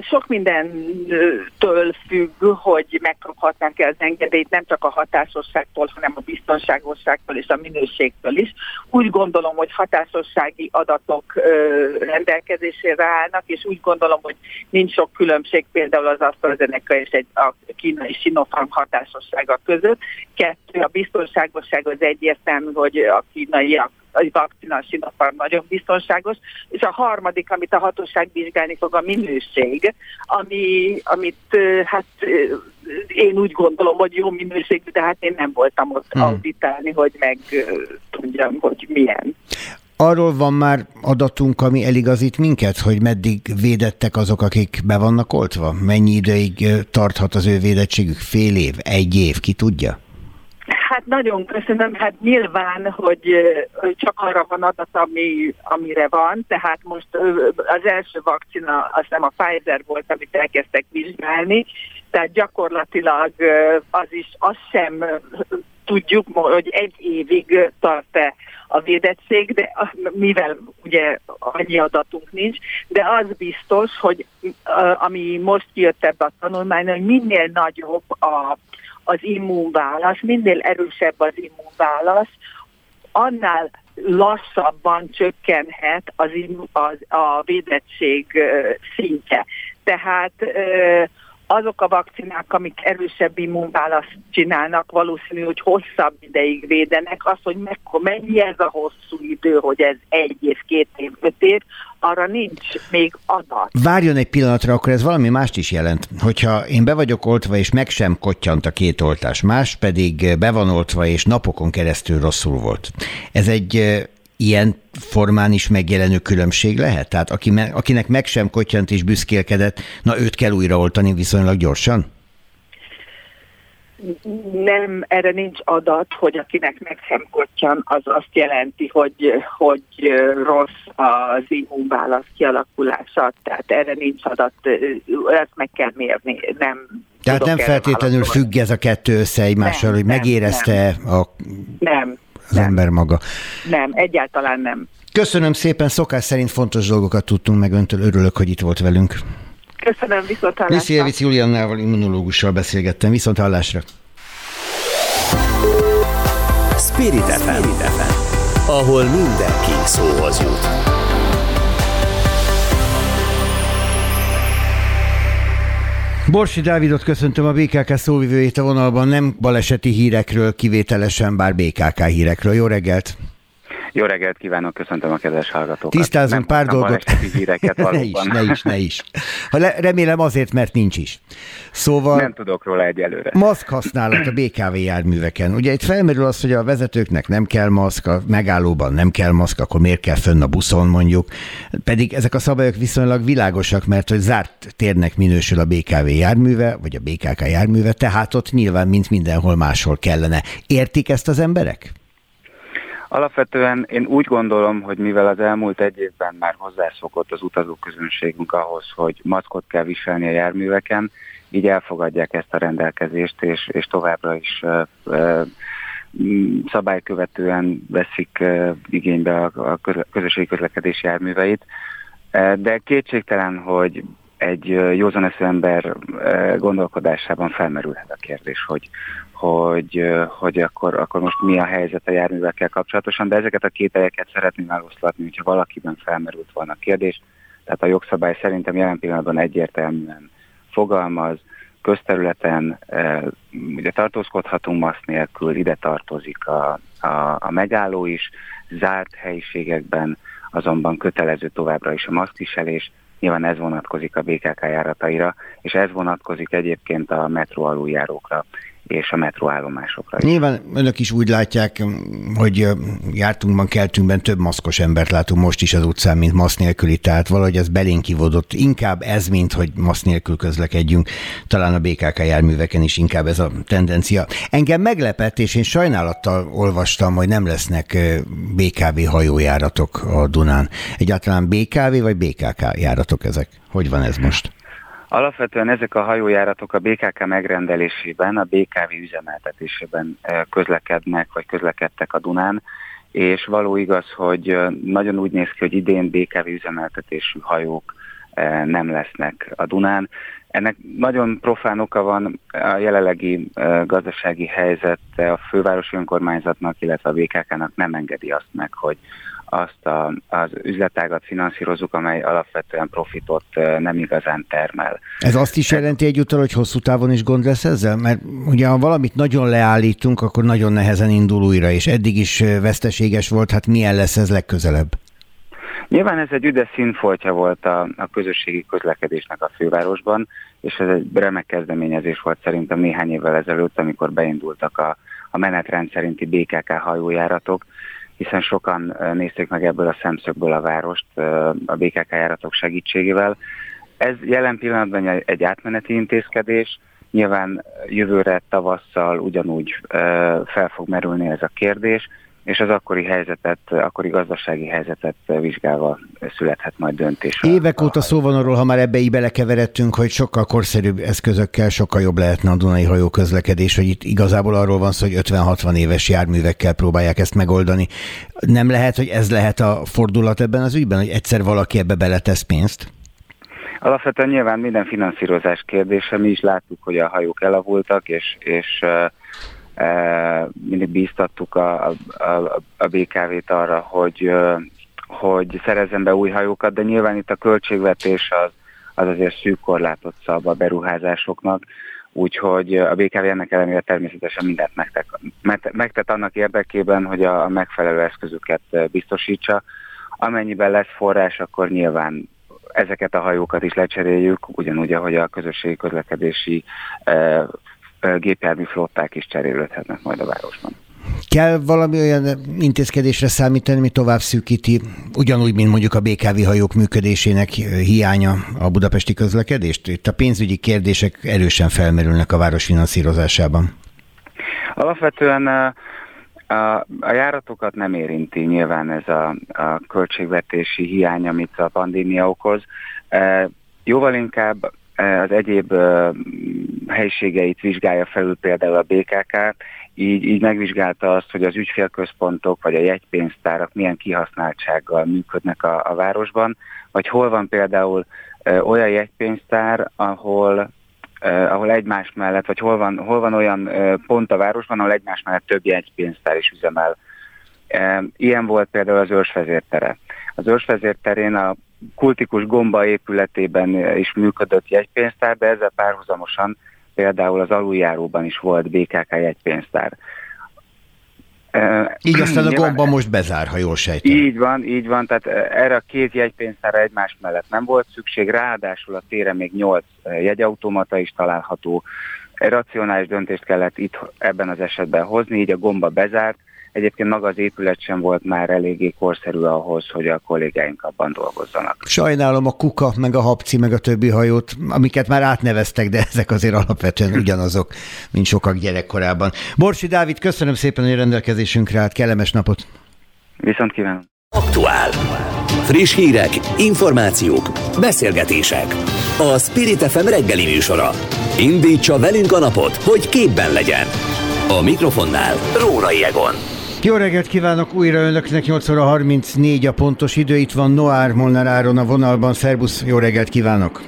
Sok mindentől függ, hogy megkaphatnánk-e az engedélyt nem csak a hatásosságtól, hanem a biztonságosságtól és a minőségtől is. Úgy gondolom, hogy hatásossági adatok rendelkezésére állnak, és úgy gondolom, hogy nincs sok különbség például az AstraZeneca és egy, a kínai Sinopharm hatásossága között. Kettő, a biztonságosság az egyértelmű, hogy a kínaiak a vakcina, Sinopharm nagyon biztonságos, és a harmadik, amit a hatóság vizsgálni fog, a minőség, ami, amit hát én úgy gondolom, hogy jó minőségű, de hát én nem voltam ott hmm. auditálni, hogy meg tudjam, hogy milyen. Arról van már adatunk, ami eligazít minket, hogy meddig védettek azok, akik be vannak oltva? Mennyi ideig tarthat az ő védettségük? Fél év, egy év, ki tudja? Hát nagyon köszönöm. Hát nyilván, hogy csak arra van adat, ami, amire van. Tehát most az első vakcina, azt nem a Pfizer volt, amit elkezdtek vizsgálni. Tehát gyakorlatilag az is, azt sem tudjuk, hogy egy évig tart-e a védettség, de mivel ugye annyi adatunk nincs, de az biztos, hogy ami most jött ebbe a tanulmány, hogy minél nagyobb a az immunválasz, minél erősebb az immunválasz, annál lassabban csökkenhet az, az a védettség szintje. Tehát azok a vakcinák, amik erősebb immunválaszt csinálnak, valószínű, hogy hosszabb ideig védenek. Az, hogy mekkor, mennyi ez a hosszú idő, hogy ez egy év, két év, öt év, arra nincs még adat. Várjon egy pillanatra, akkor ez valami mást is jelent. Hogyha én be vagyok oltva, és meg sem kottyant a két oltás, más pedig be van oltva, és napokon keresztül rosszul volt. Ez egy ilyen formán is megjelenő különbség lehet? Tehát aki, akinek meg sem kottyant és büszkélkedett, na őt kell újraoltani viszonylag gyorsan? Nem, erre nincs adat, hogy akinek meg sem kottyan, az azt jelenti, hogy, hogy rossz az immunválasz kialakulása, tehát erre nincs adat, ezt meg kell mérni, nem tehát nem feltétlenül függ ez a kettő össze egymással, nem, hogy megérezte nem. a... Nem, az nem. ember maga. Nem, egyáltalán nem. Köszönöm szépen, szokás szerint fontos dolgokat tudtunk meg öntől, örülök, hogy itt volt velünk. Köszönöm, viszont hallásra. Liszievic Juliannával, immunológussal beszélgettem, viszont hallásra. Spirit FM, ahol mindenki szóhoz jut. Borsi Dávidot köszöntöm a BKK szóvivőjét a vonalban, nem baleseti hírekről, kivételesen, bár BKK hírekről. Jó reggelt! Jó reggelt kívánok, köszöntöm a kedves hallgatókat. Tisztázom pár dolgot. Híreket, ne is, ne is, ne is. Ha le, remélem azért, mert nincs is. Szóval... Nem tudok róla egyelőre. Maszk használat a BKV járműveken. Ugye itt felmerül az, hogy a vezetőknek nem kell maszk, a megállóban nem kell maszk, akkor miért kell fönn a buszon mondjuk. Pedig ezek a szabályok viszonylag világosak, mert hogy zárt térnek minősül a BKV járműve, vagy a BKK járműve, tehát ott nyilván, mint mindenhol máshol kellene. Értik ezt az emberek? Alapvetően én úgy gondolom, hogy mivel az elmúlt egy évben már hozzászokott az utazóközönségünk ahhoz, hogy maszkot kell viselni a járműveken, így elfogadják ezt a rendelkezést, és, és továbbra is uh, uh, szabálykövetően veszik uh, igénybe a, a közösségi közlekedési járműveit. De kétségtelen, hogy egy józaneszű ember gondolkodásában felmerülhet a kérdés, hogy, hogy, hogy akkor, akkor most mi a helyzet a járművekkel kapcsolatosan, de ezeket a kételyeket szeretném eloszlatni, hogyha valakiben felmerült volna a kérdés. Tehát a jogszabály szerintem jelen pillanatban egyértelműen fogalmaz, közterületen ugye tartózkodhatunk maszk nélkül, ide tartozik a, a, a megálló is, zárt helyiségekben azonban kötelező továbbra is a maszkviselés, nyilván ez vonatkozik a BKK járataira, és ez vonatkozik egyébként a metró aluljárókra és a metróállomásokra. Is. Nyilván önök is úgy látják, hogy jártunkban, keltünkben több maszkos embert látunk most is az utcán, mint maszk nélküli, tehát valahogy ez belénk kivodott. Inkább ez, mint hogy maszk nélkül közlekedjünk. Talán a BKK járműveken is inkább ez a tendencia. Engem meglepett, és én sajnálattal olvastam, hogy nem lesznek BKV hajójáratok a Dunán. Egyáltalán BKV vagy BKK járatok ezek? Hogy van ez most? Alapvetően ezek a hajójáratok a BKK megrendelésében, a BKV üzemeltetésében közlekednek, vagy közlekedtek a Dunán, és való igaz, hogy nagyon úgy néz ki, hogy idén BKV üzemeltetésű hajók nem lesznek a Dunán. Ennek nagyon profán oka van a jelenlegi gazdasági helyzet a fővárosi önkormányzatnak, illetve a BKK-nak nem engedi azt meg, hogy azt a, az üzletágat finanszírozunk, amely alapvetően profitot nem igazán termel. Ez azt is jelenti egyúttal, hogy hosszú távon is gond lesz ezzel? Mert ugye ha valamit nagyon leállítunk, akkor nagyon nehezen indul újra, és eddig is veszteséges volt, hát milyen lesz ez legközelebb? Nyilván ez egy üdes színfoltja volt a, a közösségi közlekedésnek a fővárosban, és ez egy remek kezdeményezés volt szerintem néhány évvel ezelőtt, amikor beindultak a, a menetrend szerinti BKK hajójáratok, hiszen sokan nézték meg ebből a szemszögből a várost a BKK járatok segítségével. Ez jelen pillanatban egy átmeneti intézkedés, nyilván jövőre tavasszal ugyanúgy fel fog merülni ez a kérdés, és az akkori helyzetet, akkori gazdasági helyzetet vizsgálva születhet majd döntés. Évek óta szó van arról, ha már ebbe így belekeveredtünk, hogy sokkal korszerűbb eszközökkel sokkal jobb lehetne a Dunai hajó közlekedés, hogy itt igazából arról van szó, hogy 50-60 éves járművekkel próbálják ezt megoldani. Nem lehet, hogy ez lehet a fordulat ebben az ügyben, hogy egyszer valaki ebbe beletesz pénzt? Alapvetően nyilván minden finanszírozás kérdése. Mi is láttuk, hogy a hajók elavultak, és, és mindig bíztattuk a, a, a BKV-t arra, hogy, hogy szerezzen be új hajókat, de nyilván itt a költségvetés az, az azért szűk korlátot szab a beruházásoknak, úgyhogy a BKV ennek ellenére természetesen mindent megtett, megtett annak érdekében, hogy a, a megfelelő eszközöket biztosítsa. Amennyiben lesz forrás, akkor nyilván ezeket a hajókat is lecseréljük, ugyanúgy, ahogy a közösségi közlekedési gépjármű flották is cserélődhetnek majd a városban. Kell valami olyan intézkedésre számítani, ami tovább szűkíti, ugyanúgy, mint mondjuk a BKV hajók működésének hiánya a budapesti közlekedést? Itt a pénzügyi kérdések erősen felmerülnek a város finanszírozásában. Alapvetően a, a, a járatokat nem érinti nyilván ez a, a költségvetési hiány, amit a pandémia okoz. E, jóval inkább az egyéb helyiségeit vizsgálja felül például a BKK, így, így megvizsgálta azt, hogy az ügyfélközpontok vagy a jegypénztárak milyen kihasználtsággal működnek a, a városban, vagy hol van például olyan jegypénztár, ahol ahol egymás mellett, vagy hol van, hol van olyan pont a városban, ahol egymás mellett több jegypénztár is üzemel. Ilyen volt például az őrsvezértere. Az őrsvezérterén a kultikus gomba épületében is működött jegypénztár, de ezzel párhuzamosan például az aluljáróban is volt BKK jegypénztár. Így aztán a gomba most bezár, ha jól sejtem. Így van, így van, tehát erre a két jegypénztára egymás mellett nem volt szükség, ráadásul a tére még nyolc jegyautomata is található. Racionális döntést kellett itt ebben az esetben hozni, így a gomba bezárt, Egyébként maga az épület sem volt már eléggé korszerű ahhoz, hogy a kollégáink abban dolgozzanak. Sajnálom a kuka, meg a habci, meg a többi hajót, amiket már átneveztek, de ezek azért alapvetően ugyanazok, mint sokak gyerekkorában. Borsi Dávid, köszönöm szépen, hogy rendelkezésünkre állt. Kellemes napot! Viszont kívánom! Aktuál. Friss hírek, információk, beszélgetések. A Spirit FM reggeli műsora. Indítsa velünk a napot, hogy képben legyen. A mikrofonnál Rórai Egon. Jó reggelt kívánok újra önöknek, 8 óra 34 a pontos idő, itt van Noár Molnár Áron a vonalban, szervusz, jó reggelt kívánok!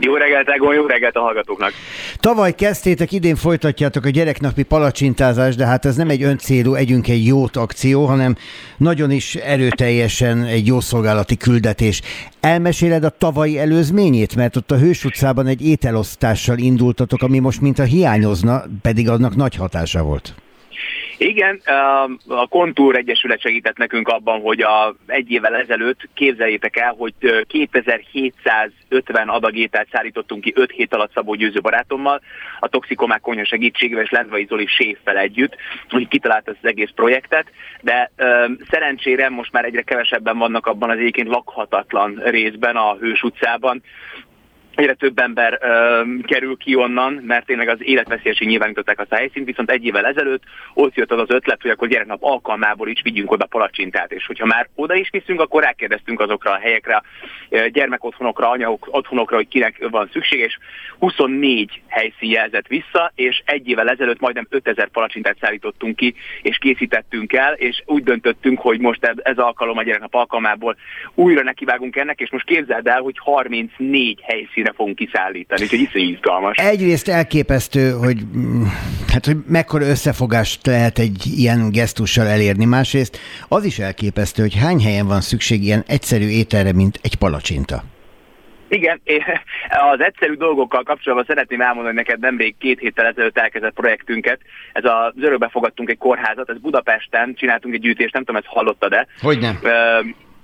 Jó reggelt, Egon, jó reggelt a hallgatóknak! Tavaly kezdtétek, idén folytatjátok a gyereknapi palacsintázást, de hát ez nem egy öncélú együnk egy jót akció, hanem nagyon is erőteljesen egy jó szolgálati küldetés. Elmeséled a tavalyi előzményét, mert ott a Hős utcában egy ételosztással indultatok, ami most mint a hiányozna, pedig annak nagy hatása volt. Igen, a Kontúr Egyesület segített nekünk abban, hogy a, egy évvel ezelőtt képzeljétek el, hogy 2750 adagételt szállítottunk ki 5 hét alatt Szabó Győző barátommal, a Toxikomák Konya segítségével és Lendvai Zoli séffel együtt, hogy kitalált az egész projektet, de ö, szerencsére most már egyre kevesebben vannak abban az egyébként lakhatatlan részben, a Hős utcában, egyre több ember ö, kerül ki onnan, mert tényleg az életveszélyeség nyilvánították azt a helyszínt, viszont egy évvel ezelőtt ott jött az az ötlet, hogy akkor gyereknap alkalmából is vigyünk oda palacsintát, és hogyha már oda is viszünk, akkor rákérdeztünk azokra a helyekre, gyermekotthonokra, anyagok otthonokra, hogy kinek van szükség, és 24 helyszín jelzett vissza, és egy évvel ezelőtt majdnem 5000 palacsintát szállítottunk ki, és készítettünk el, és úgy döntöttünk, hogy most ez alkalom a gyereknap alkalmából újra nekivágunk ennek, és most képzeld el, hogy 34 helyszín helyszínre fogunk kiszállítani, úgyhogy iszonyú izgalmas. Egyrészt elképesztő, hogy, mm, hát, hogy mekkora összefogást lehet egy ilyen gesztussal elérni, másrészt az is elképesztő, hogy hány helyen van szükség ilyen egyszerű ételre, mint egy palacsinta. Igen, az egyszerű dolgokkal kapcsolatban szeretném elmondani neked nemrég két héttel ezelőtt elkezdett projektünket. Ez a Zörögbe fogadtunk egy kórházat, ez Budapesten, csináltunk egy gyűjtést, nem tudom, ezt hallottad-e? Hogy nem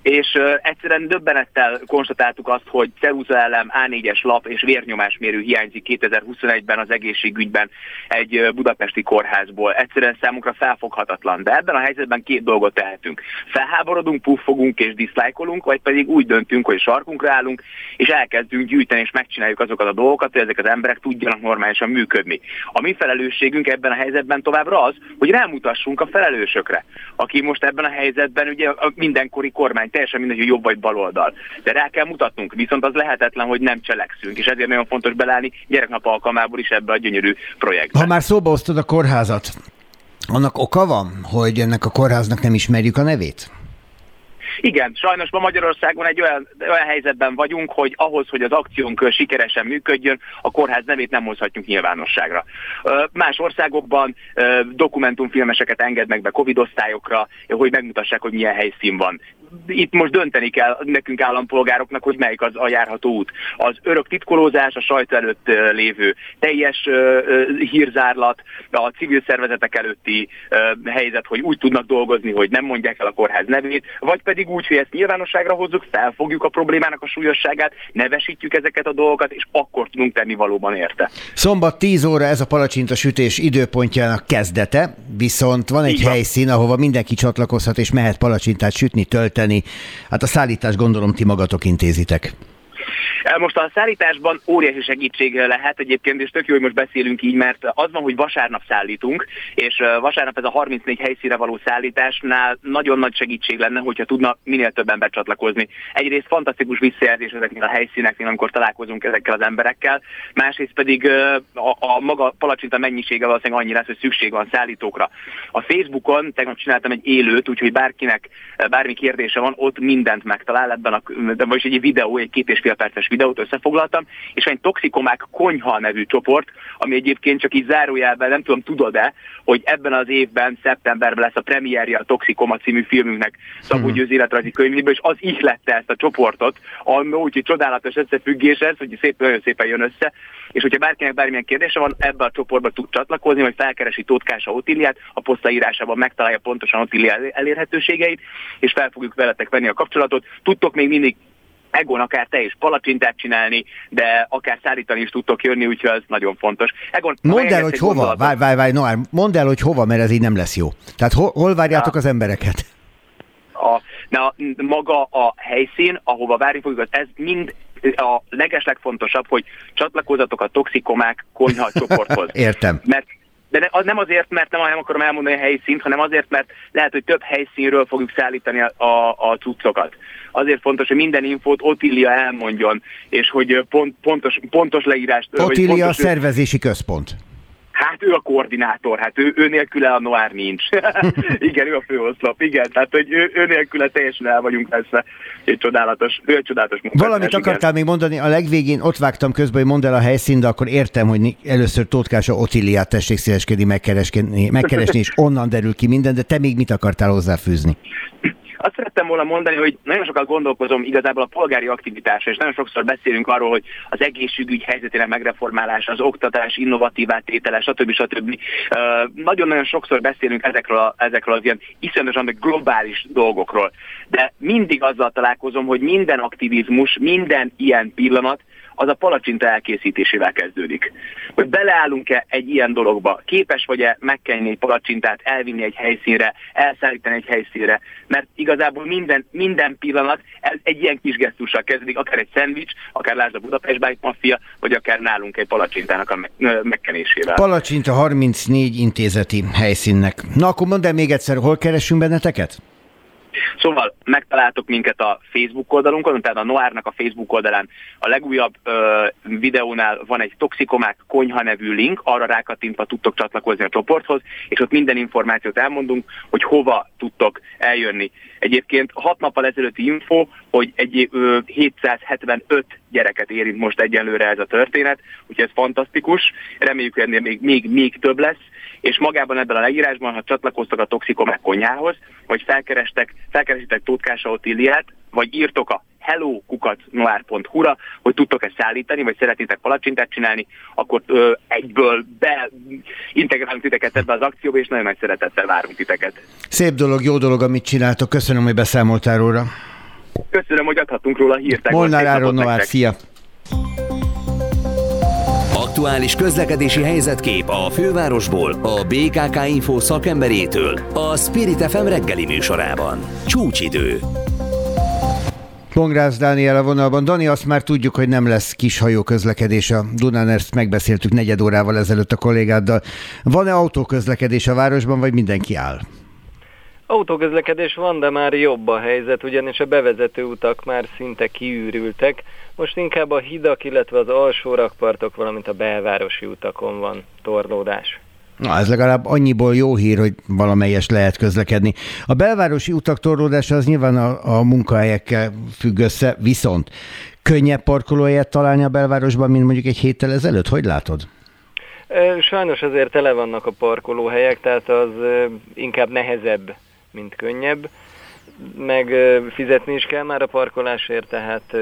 és egyszerűen döbbenettel konstatáltuk azt, hogy Ceruzelem A4-es lap és vérnyomásmérő hiányzik 2021-ben az egészségügyben egy budapesti kórházból. Egyszerűen számunkra felfoghatatlan. De ebben a helyzetben két dolgot tehetünk. Felháborodunk, puffogunk és diszlájkolunk, vagy pedig úgy döntünk, hogy sarkunkra állunk, és elkezdünk gyűjteni és megcsináljuk azokat a dolgokat, hogy ezek az emberek tudjanak normálisan működni. A mi felelősségünk ebben a helyzetben továbbra az, hogy rámutassunk a felelősökre, aki most ebben a helyzetben ugye a mindenkori kormány teljesen mindegy, hogy jobb vagy baloldal. De rá kell mutatnunk, viszont az lehetetlen, hogy nem cselekszünk, és ezért nagyon fontos belállni gyereknap alkalmából is ebbe a gyönyörű projektbe. Ha már szóba osztod a kórházat, annak oka van, hogy ennek a kórháznak nem ismerjük a nevét? Igen, sajnos ma Magyarországon egy olyan, olyan helyzetben vagyunk, hogy ahhoz, hogy az akciónk sikeresen működjön, a kórház nevét nem hozhatjuk nyilvánosságra. Más országokban dokumentumfilmeseket engednek be Covid osztályokra, hogy megmutassák, hogy milyen helyszín van itt most dönteni kell nekünk állampolgároknak, hogy melyik az a járható út. Az örök titkolózás, a sajtó előtt lévő teljes hírzárlat, a civil szervezetek előtti helyzet, hogy úgy tudnak dolgozni, hogy nem mondják el a kórház nevét, vagy pedig úgy, hogy ezt nyilvánosságra hozzuk, felfogjuk a problémának a súlyosságát, nevesítjük ezeket a dolgokat, és akkor tudunk tenni valóban érte. Szombat 10 óra ez a palacsinta sütés időpontjának kezdete, viszont van egy Igen. helyszín, ahova mindenki csatlakozhat és mehet palacsintát sütni, tölteni segíteni. Hát a szállítás gondolom ti magatok intézitek. Most a szállításban óriási segítség lehet egyébként, és tök jó, hogy most beszélünk így, mert az van, hogy vasárnap szállítunk, és vasárnap ez a 34 helyszíre való szállításnál nagyon nagy segítség lenne, hogyha tudna minél több ember csatlakozni. Egyrészt fantasztikus visszajelzés ezeknél a helyszíneknél, amikor találkozunk ezekkel az emberekkel, másrészt pedig a, a maga palacsinta mennyisége valószínűleg annyi lesz, hogy szükség van szállítókra. A Facebookon tegnap csináltam egy élőt, úgyhogy bárkinek bármi kérdése van, ott mindent megtalál ebben a, vagyis egy videó, egy két és fél perces videót összefoglaltam, és egy toxikomák konyha nevű csoport, ami egyébként csak így zárójelben, nem tudom, tudod-e, hogy ebben az évben, szeptemberben lesz a premierje a Toxikoma című filmünknek Szabó hmm. Győz életrajzi könyvéből, és az ihlette ezt a csoportot, ami úgyhogy csodálatos összefüggés ez, hogy szép, nagyon szépen jön össze, és hogyha bárkinek bármilyen kérdése van, ebbe a csoportba tud csatlakozni, vagy felkeresi Tótkása Otiliát, a posztaírásában megtalálja pontosan Otilia elérhetőségeit, és fel fogjuk veletek venni a kapcsolatot. Tudtok még mindig Egon akár te is palacsintát csinálni, de akár szállítani is tudtok jönni, úgyhogy ez nagyon fontos. Egon, mondd el, hogy hova, várj, várj, várj, Noár, mondd el, hogy hova, mert ez így nem lesz jó. Tehát hol, hol várjátok ja. az embereket? A, na, maga a helyszín, ahova várni fogjuk, ez mind a legeslegfontosabb, hogy csatlakozatok a toxikomák konyha csoporthoz. Értem. Mert de az nem azért, mert nem, nem akarom elmondani a helyszínt, hanem azért, mert lehet, hogy több helyszínről fogjuk szállítani a, a, a cuccokat. Azért fontos, hogy minden infót Otilia elmondjon, és hogy pont, pontos, pontos leírást... Otilia pontos, a szervezési központ. Hát ő a koordinátor, hát ő, ő nélküle a Noár nincs. igen, ő a főoszlop, igen, tehát hogy ő, ő nélküle teljesen el vagyunk persze. Egy csodálatos, ő egy csodálatos munkás. Valamit akartál még mondani, a legvégén ott vágtam közben, hogy mondd el a helyszínt, de akkor értem, hogy először Tótkása Otiliát tessék szíveskedni, megkeresni, és onnan derül ki minden, de te még mit akartál hozzáfűzni? Azt szerettem volna mondani, hogy nagyon sokat gondolkozom igazából a polgári aktivitásra, és nagyon sokszor beszélünk arról, hogy az egészségügy helyzetének megreformálása, az oktatás innovatív tétele, stb. stb. Nagyon-nagyon sokszor beszélünk ezekről, a, ezekről az ilyen iszonyatosan globális dolgokról, de mindig azzal találkozom, hogy minden aktivizmus, minden ilyen pillanat az a palacsinta elkészítésével kezdődik. Hogy beleállunk-e egy ilyen dologba, képes vagy-e megkenni egy palacsintát, elvinni egy helyszínre, elszállítani egy helyszínre, mert igazából minden, minden pillanat ez egy ilyen kis gesztussal kezdődik, akár egy szendvics, akár lásd a Budapest Bike Mafia, vagy akár nálunk egy palacsintának a megkenésével. Palacsinta 34 intézeti helyszínnek. Na akkor mondd el még egyszer, hol keresünk benneteket? Szóval megtaláltok minket a Facebook oldalunkon, tehát a Noárnak a Facebook oldalán a legújabb ö, videónál van egy toxikomák konyha nevű link, arra rákattintva tudtok csatlakozni a csoporthoz, és ott minden információt elmondunk, hogy hova tudtok eljönni. Egyébként hat nappal ezelőtti info, hogy egy ö, 775 gyereket érint most egyenlőre ez a történet, úgyhogy ez fantasztikus, reméljük, hogy ennél még, még, még több lesz, és magában ebben a leírásban, ha csatlakoztak a Toxikomák konyhához, vagy felkerestek, felkeresitek Tótkása Otíliát, vagy írtok a hello-noir.hu-ra, hogy tudtok ezt szállítani, vagy szeretnétek palacsintát csinálni, akkor ö, egyből beintegrálunk titeket ebbe az akcióba, és nagyon nagy szeretettel várunk titeket. Szép dolog, jó dolog, amit csináltok. Köszönöm, hogy beszámoltál róla. Köszönöm, hogy adhatunk róla hírtek. Molnár Áron Noir, szia! Aktuális közlekedési helyzetkép a fővárosból, a BKK Info szakemberétől, a Spirit FM reggeli műsorában. Csúcsidő. Pongrász Dániel a vonalban. Dani, azt már tudjuk, hogy nem lesz kis hajó közlekedés a Dunán, ezt megbeszéltük negyed órával ezelőtt a kollégáddal. Van-e autóközlekedés a városban, vagy mindenki áll? Autóközlekedés van, de már jobb a helyzet, ugyanis a bevezető utak már szinte kiürültek. Most inkább a hidak, illetve az alsó rakpartok, valamint a belvárosi utakon van torlódás. Na, ez legalább annyiból jó hír, hogy valamelyes lehet közlekedni. A belvárosi utak torlódása az nyilván a, a munkahelyekkel függ össze, viszont könnyebb parkolóhelyet találni a belvárosban, mint mondjuk egy héttel ezelőtt? Hogy látod? Sajnos azért tele vannak a parkolóhelyek, tehát az inkább nehezebb, mint könnyebb meg fizetni is kell már a parkolásért, tehát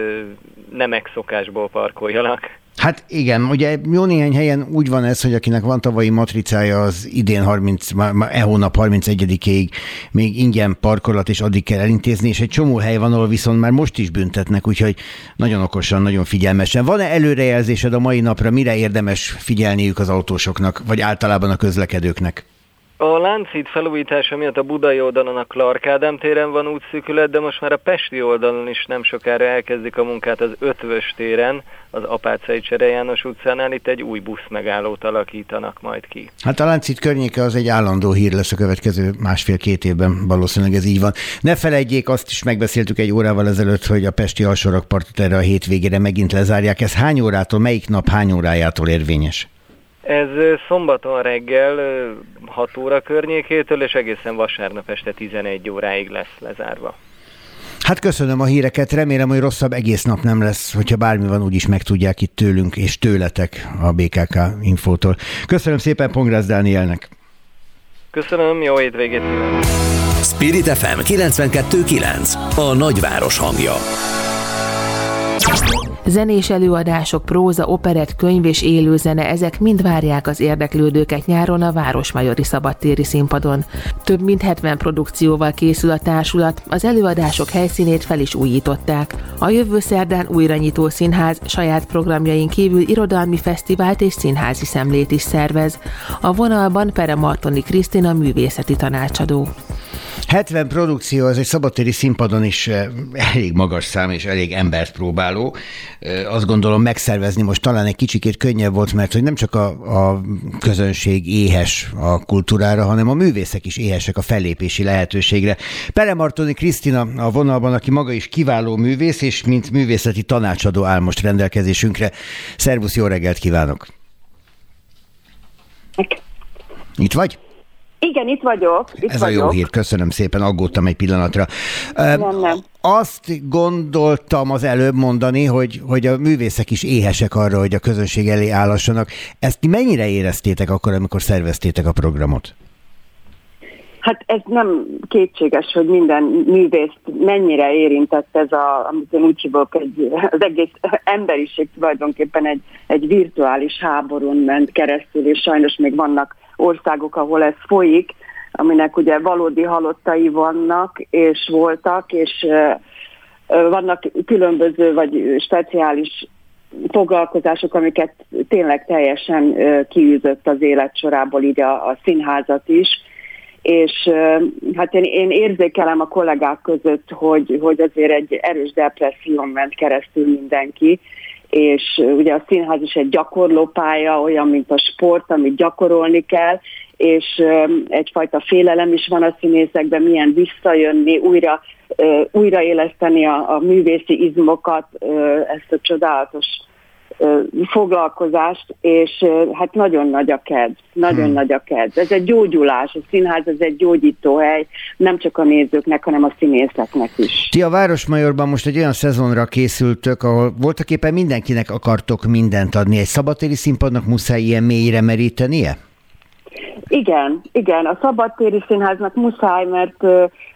nem megszokásból parkoljanak. Hát igen, ugye jó néhány helyen úgy van ez, hogy akinek van tavalyi matricája, az idén 30, e hónap 31-ig még ingyen parkolat, és addig kell elintézni, és egy csomó hely van, ahol viszont már most is büntetnek, úgyhogy nagyon okosan, nagyon figyelmesen. Van-e előrejelzésed a mai napra, mire érdemes figyelniük az autósoknak, vagy általában a közlekedőknek? A Láncid felújítása miatt a budai oldalon a Clark Ádám téren van útszűkület, de most már a pesti oldalon is nem sokára elkezdik a munkát az Ötvös téren, az Apácai Csere János utcánál. Itt egy új busz megállót alakítanak majd ki. Hát a Láncid környéke az egy állandó hír lesz a következő másfél-két évben, valószínűleg ez így van. Ne felejtjék, azt is megbeszéltük egy órával ezelőtt, hogy a pesti alsórakpartot erre a hétvégére megint lezárják. Ez hány órától, melyik nap hány órájától érvényes? Ez szombaton reggel 6 óra környékétől, és egészen vasárnap este 11 óráig lesz lezárva. Hát köszönöm a híreket, remélem, hogy rosszabb egész nap nem lesz, hogyha bármi van, úgyis megtudják itt tőlünk és tőletek a BKK infótól. Köszönöm szépen Pongrász Dánielnek. Köszönöm, jó hétvégét kívánok! Spirit FM 92.9 A nagyváros hangja Zenés előadások, próza, operett, könyv és élőzene, ezek mind várják az érdeklődőket nyáron a Városmajori Szabadtéri színpadon. Több mint 70 produkcióval készül a társulat, az előadások helyszínét fel is újították. A jövő szerdán újra nyitó színház saját programjain kívül irodalmi fesztivált és színházi szemlét is szervez. A vonalban Pere Martoni Krisztina művészeti tanácsadó. 70 produkció, az egy szabadtéri színpadon is eh, elég magas szám és elég embert próbáló. Eh, azt gondolom megszervezni most talán egy kicsikét könnyebb volt, mert hogy nem csak a, a közönség éhes a kultúrára, hanem a művészek is éhesek a fellépési lehetőségre. Pere Martoni Krisztina a vonalban, aki maga is kiváló művész, és mint művészeti tanácsadó áll most rendelkezésünkre. Szervusz, jó reggelt kívánok! Itt vagy? Igen, itt vagyok. Itt Ez vagyok. a jó hír, köszönöm szépen, aggódtam egy pillanatra. Nem, nem. Azt gondoltam az előbb mondani, hogy, hogy a művészek is éhesek arra, hogy a közönség elé állassanak. Ezt mennyire éreztétek akkor, amikor szerveztétek a programot? Hát ez nem kétséges, hogy minden művészt mennyire érintett ez a, amit én úgy hívok, egy, az egész emberiség tulajdonképpen egy, egy virtuális háborún ment keresztül, és sajnos még vannak országok, ahol ez folyik, aminek ugye valódi halottai vannak, és voltak, és vannak különböző vagy speciális foglalkozások, amiket tényleg teljesen kiűzött az élet sorából így a, a színházat is. És hát én, én érzékelem a kollégák között, hogy, hogy azért egy erős depresszión ment keresztül mindenki, és ugye a színház is egy gyakorlópálya, olyan, mint a sport, amit gyakorolni kell, és egyfajta félelem is van a színészekben, milyen visszajönni, újra, újraéleszteni a, a művészi izmokat, ezt a csodálatos foglalkozást, és hát nagyon nagy a kedv, nagyon hmm. nagy a kedv. Ez egy gyógyulás, a színház ez egy gyógyítóhely, nem csak a nézőknek, hanem a színészeknek is. Ti a Városmajorban most egy olyan szezonra készültök, ahol voltak éppen mindenkinek akartok mindent adni. Egy szabadtéri színpadnak muszáj ilyen mélyre merítenie? Igen, igen, a szabadtéri színháznak muszáj, mert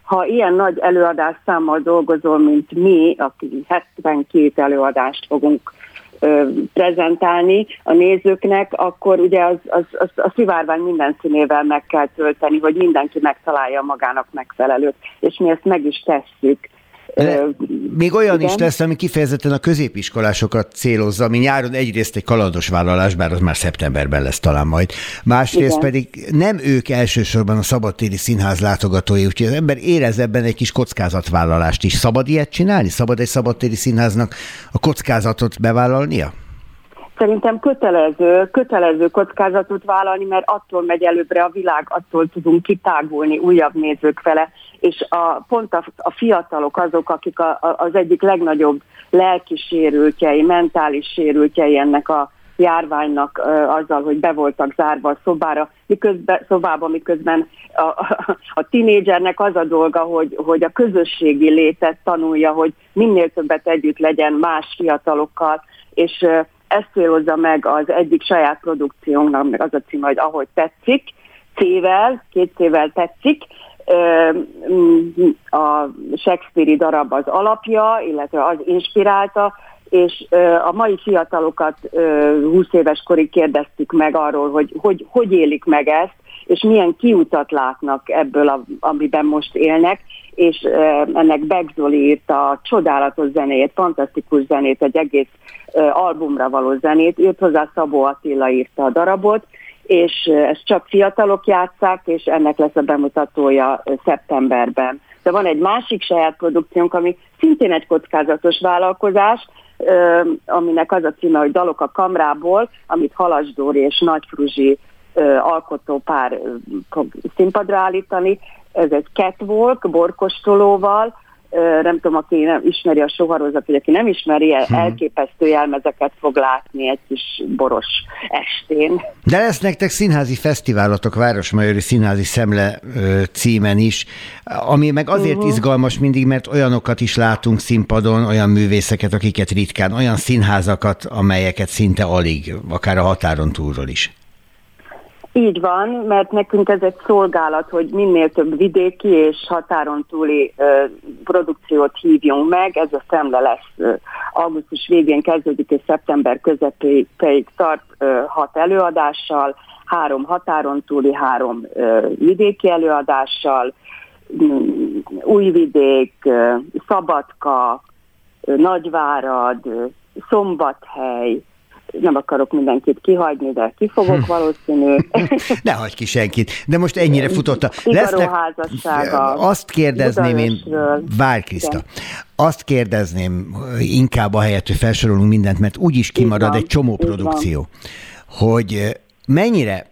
ha ilyen nagy előadás számmal dolgozol, mint mi, aki 72 előadást fogunk prezentálni a nézőknek, akkor ugye az, az, az, a szivárvány minden színével meg kell tölteni, hogy mindenki megtalálja magának megfelelőt, és mi ezt meg is tesszük. De még olyan Igen? is lesz, ami kifejezetten a középiskolásokat célozza, ami nyáron egyrészt egy kalandos vállalás, bár az már szeptemberben lesz talán majd. Másrészt Igen. pedig nem ők elsősorban a szabadtéri színház látogatói, úgyhogy az ember érez ebben egy kis kockázatvállalást is. Szabad ilyet csinálni? Szabad egy szabadtéri színháznak a kockázatot bevállalnia? Szerintem kötelező, kötelező kockázatot vállalni, mert attól megy előbbre a világ, attól tudunk kitágulni újabb nézők fele, és a, pont a, a fiatalok azok, akik a, a, az egyik legnagyobb lelki sérültjei, mentális sérültjei ennek a járványnak azzal, hogy be voltak zárva a szobára, miközben, szobába, miközben a, a, a tinédzsernek az a dolga, hogy, hogy a közösségi létet tanulja, hogy minél többet együtt legyen más fiatalokkal, és ezt célozza meg az egyik saját produkciónknak, meg az a cím, hogy ahogy tetszik, C-vel, két C-vel tetszik, a Shakespeare-i darab az alapja, illetve az inspirálta, és a mai fiatalokat 20 éves korig kérdeztük meg arról, hogy hogy, hogy élik meg ezt, és milyen kiutat látnak ebből, a, amiben most élnek, és ennek Beck Zoli írta a csodálatos zenét, fantasztikus zenét, egy egész albumra való zenét, írt hozzá Szabó Attila írta a darabot, és ezt csak fiatalok játszák, és ennek lesz a bemutatója szeptemberben. De van egy másik saját produkciónk, ami szintén egy kockázatos vállalkozás, aminek az a címe, hogy Dalok a kamrából, amit Halasdóri és Nagy Fruzsi alkotó pár színpadra állítani. Ez egy catwalk, borkostolóval, nem tudom, aki nem ismeri a soharozat, vagy aki nem ismeri, hmm. elképesztő jelmezeket fog látni egy kis boros estén. De lesz nektek színházi fesztiválatok, Városmajori Színházi Szemle címen is, ami meg azért uh-huh. izgalmas mindig, mert olyanokat is látunk színpadon, olyan művészeket, akiket ritkán, olyan színházakat, amelyeket szinte alig, akár a határon túlról is. Így van, mert nekünk ez egy szolgálat, hogy minél több vidéki és határon túli ö, produkciót hívjunk meg. Ez a szemle lesz ö, augusztus végén kezdődik és szeptember közepéig tart ö, hat előadással, három határon túli, három ö, vidéki előadással, mm, Újvidék, ö, Szabadka, Nagyvárad, Szombathely, nem akarok mindenkit kihagyni, de ki fogok hm. valószínű. ne hagyj ki senkit. De most ennyire futotta. Lesznek, azt kérdezném én, várj Kriszta, azt kérdezném inkább a helyet, hogy felsorolunk mindent, mert úgyis kimarad van, egy csomó produkció, hogy mennyire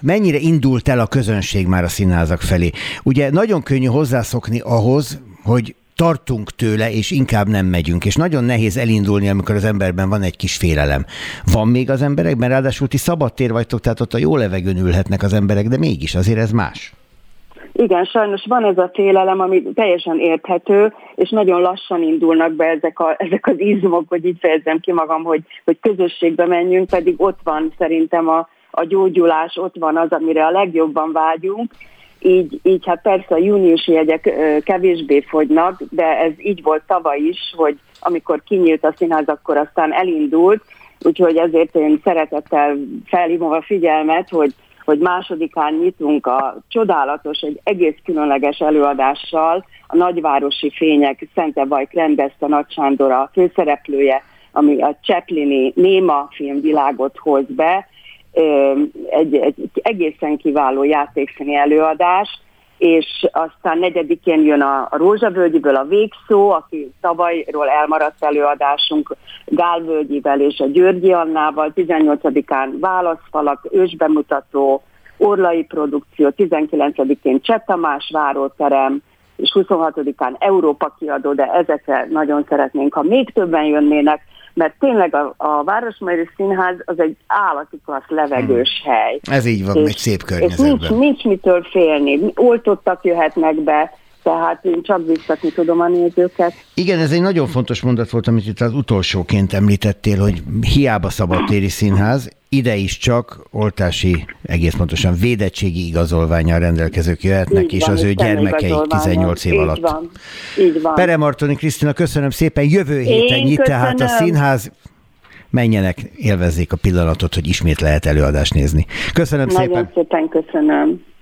mennyire indult el a közönség már a színházak felé. Ugye nagyon könnyű hozzászokni ahhoz, hogy tartunk tőle, és inkább nem megyünk. És nagyon nehéz elindulni, amikor az emberben van egy kis félelem. Van még az emberekben, ráadásul ti szabadtér vagytok, tehát ott a jó levegőn ülhetnek az emberek, de mégis azért ez más. Igen, sajnos van ez a félelem, ami teljesen érthető, és nagyon lassan indulnak be ezek, a, ezek az izmok, hogy így fejezem ki magam, hogy, hogy közösségbe menjünk, pedig ott van szerintem a, a gyógyulás, ott van az, amire a legjobban vágyunk, így, így hát persze a júniusi jegyek kevésbé fogynak, de ez így volt tavaly is, hogy amikor kinyílt a színház, akkor aztán elindult, úgyhogy ezért én szeretettel felhívom a figyelmet, hogy hogy másodikán nyitunk a csodálatos, egy egész különleges előadással, a nagyvárosi fények, Szente Bajk rendezte Nagy Sándor a főszereplője, ami a Chaplini néma filmvilágot hoz be, egy, egy egészen kiváló játékszíni előadás, és aztán negyedikén jön a, Rózsavölgyiből a Végszó, aki tavalyról elmaradt előadásunk Gálvölgyivel és a Györgyi Annával, 18-án Válaszfalak, ősbemutató, Orlai produkció, 19-én Csettamás váróterem, és 26-án Európa kiadó, de ezekre nagyon szeretnénk, ha még többen jönnének, mert tényleg a, a Városmajori Színház az egy állati klassz levegős hmm. hely. Ez így van, és, egy szép környezetben. És nincs, nincs mitől félni. Oltottak jöhetnek be, tehát én csak biztatni tudom a nézőket. Igen, ez egy nagyon fontos mondat volt, amit itt az utolsóként említettél, hogy hiába szabadtéri színház, ide is csak oltási, egész pontosan védettségi igazolványal rendelkezők jöhetnek, így és van, az ő gyermekeik 18 év így alatt. Van, így van. Pere Martoni Krisztina, köszönöm szépen, jövő héten Én nyit köszönöm. tehát a színház, menjenek, élvezzék a pillanatot, hogy ismét lehet előadást nézni. Köszönöm Nagyon szépen. szépen köszönöm.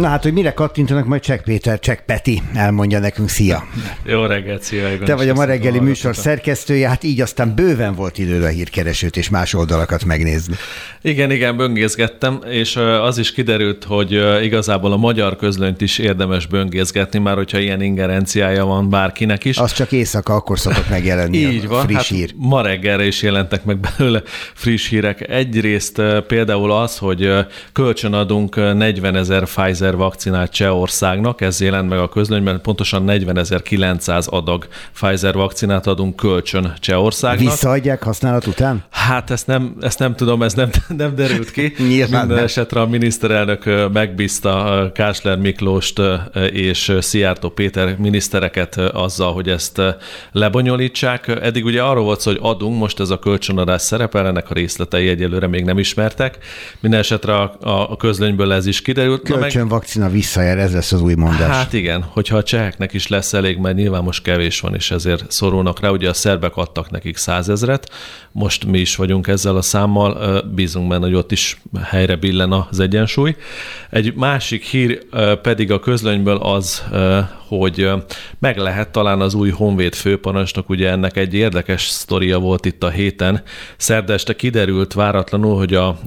Na hát, hogy mire kattintanak, majd Csek Péter, Csek Peti elmondja nekünk. Szia! Jó reggelt, szia! Igaz, Te vagy a ma reggeli műsor szerkesztője, hát így aztán bőven volt időd a hírkeresőt és más oldalakat megnézni. Igen, igen, böngészgettem, és az is kiderült, hogy igazából a magyar közlönyt is érdemes böngészgetni, már hogyha ilyen ingerenciája van bárkinek is. Az csak éjszaka akkor szokott megjelenni így van, friss hát hír. Ma reggelre is jelentek meg belőle friss hírek. Egyrészt például az, hogy kölcsön adunk 40 ezer Pfizer ezer vakcinát Csehországnak, ez jelent meg a közlönyben, pontosan 40.900 adag Pfizer vakcinát adunk kölcsön Csehországnak. Visszaadják használat után? Hát ezt nem, ezt nem tudom, ez nem, nem derült ki. Nyilván Minden nem. esetre a miniszterelnök megbízta Kásler Miklóst és Szijjártó Péter minisztereket azzal, hogy ezt lebonyolítsák. Eddig ugye arról volt szó, hogy adunk, most ez a kölcsönadás szerepel, ennek a részletei egyelőre még nem ismertek. Minden esetre a, a közlönyből ez is kiderült. Kölcsön. Vakcina visszajer, ez lesz az új mondás. Hát igen, hogyha a cseheknek is lesz elég, mert nyilván most kevés van, és ezért szorulnak rá. Ugye a szerbek adtak nekik százezret, most mi is vagyunk ezzel a számmal, bízunk benne, hogy ott is helyre billen az egyensúly. Egy másik hír pedig a közlönyből az, hogy meg lehet talán az új Honvéd főparancsnok, ugye ennek egy érdekes sztoria volt itt a héten. Szerdeste kiderült váratlanul, hogy a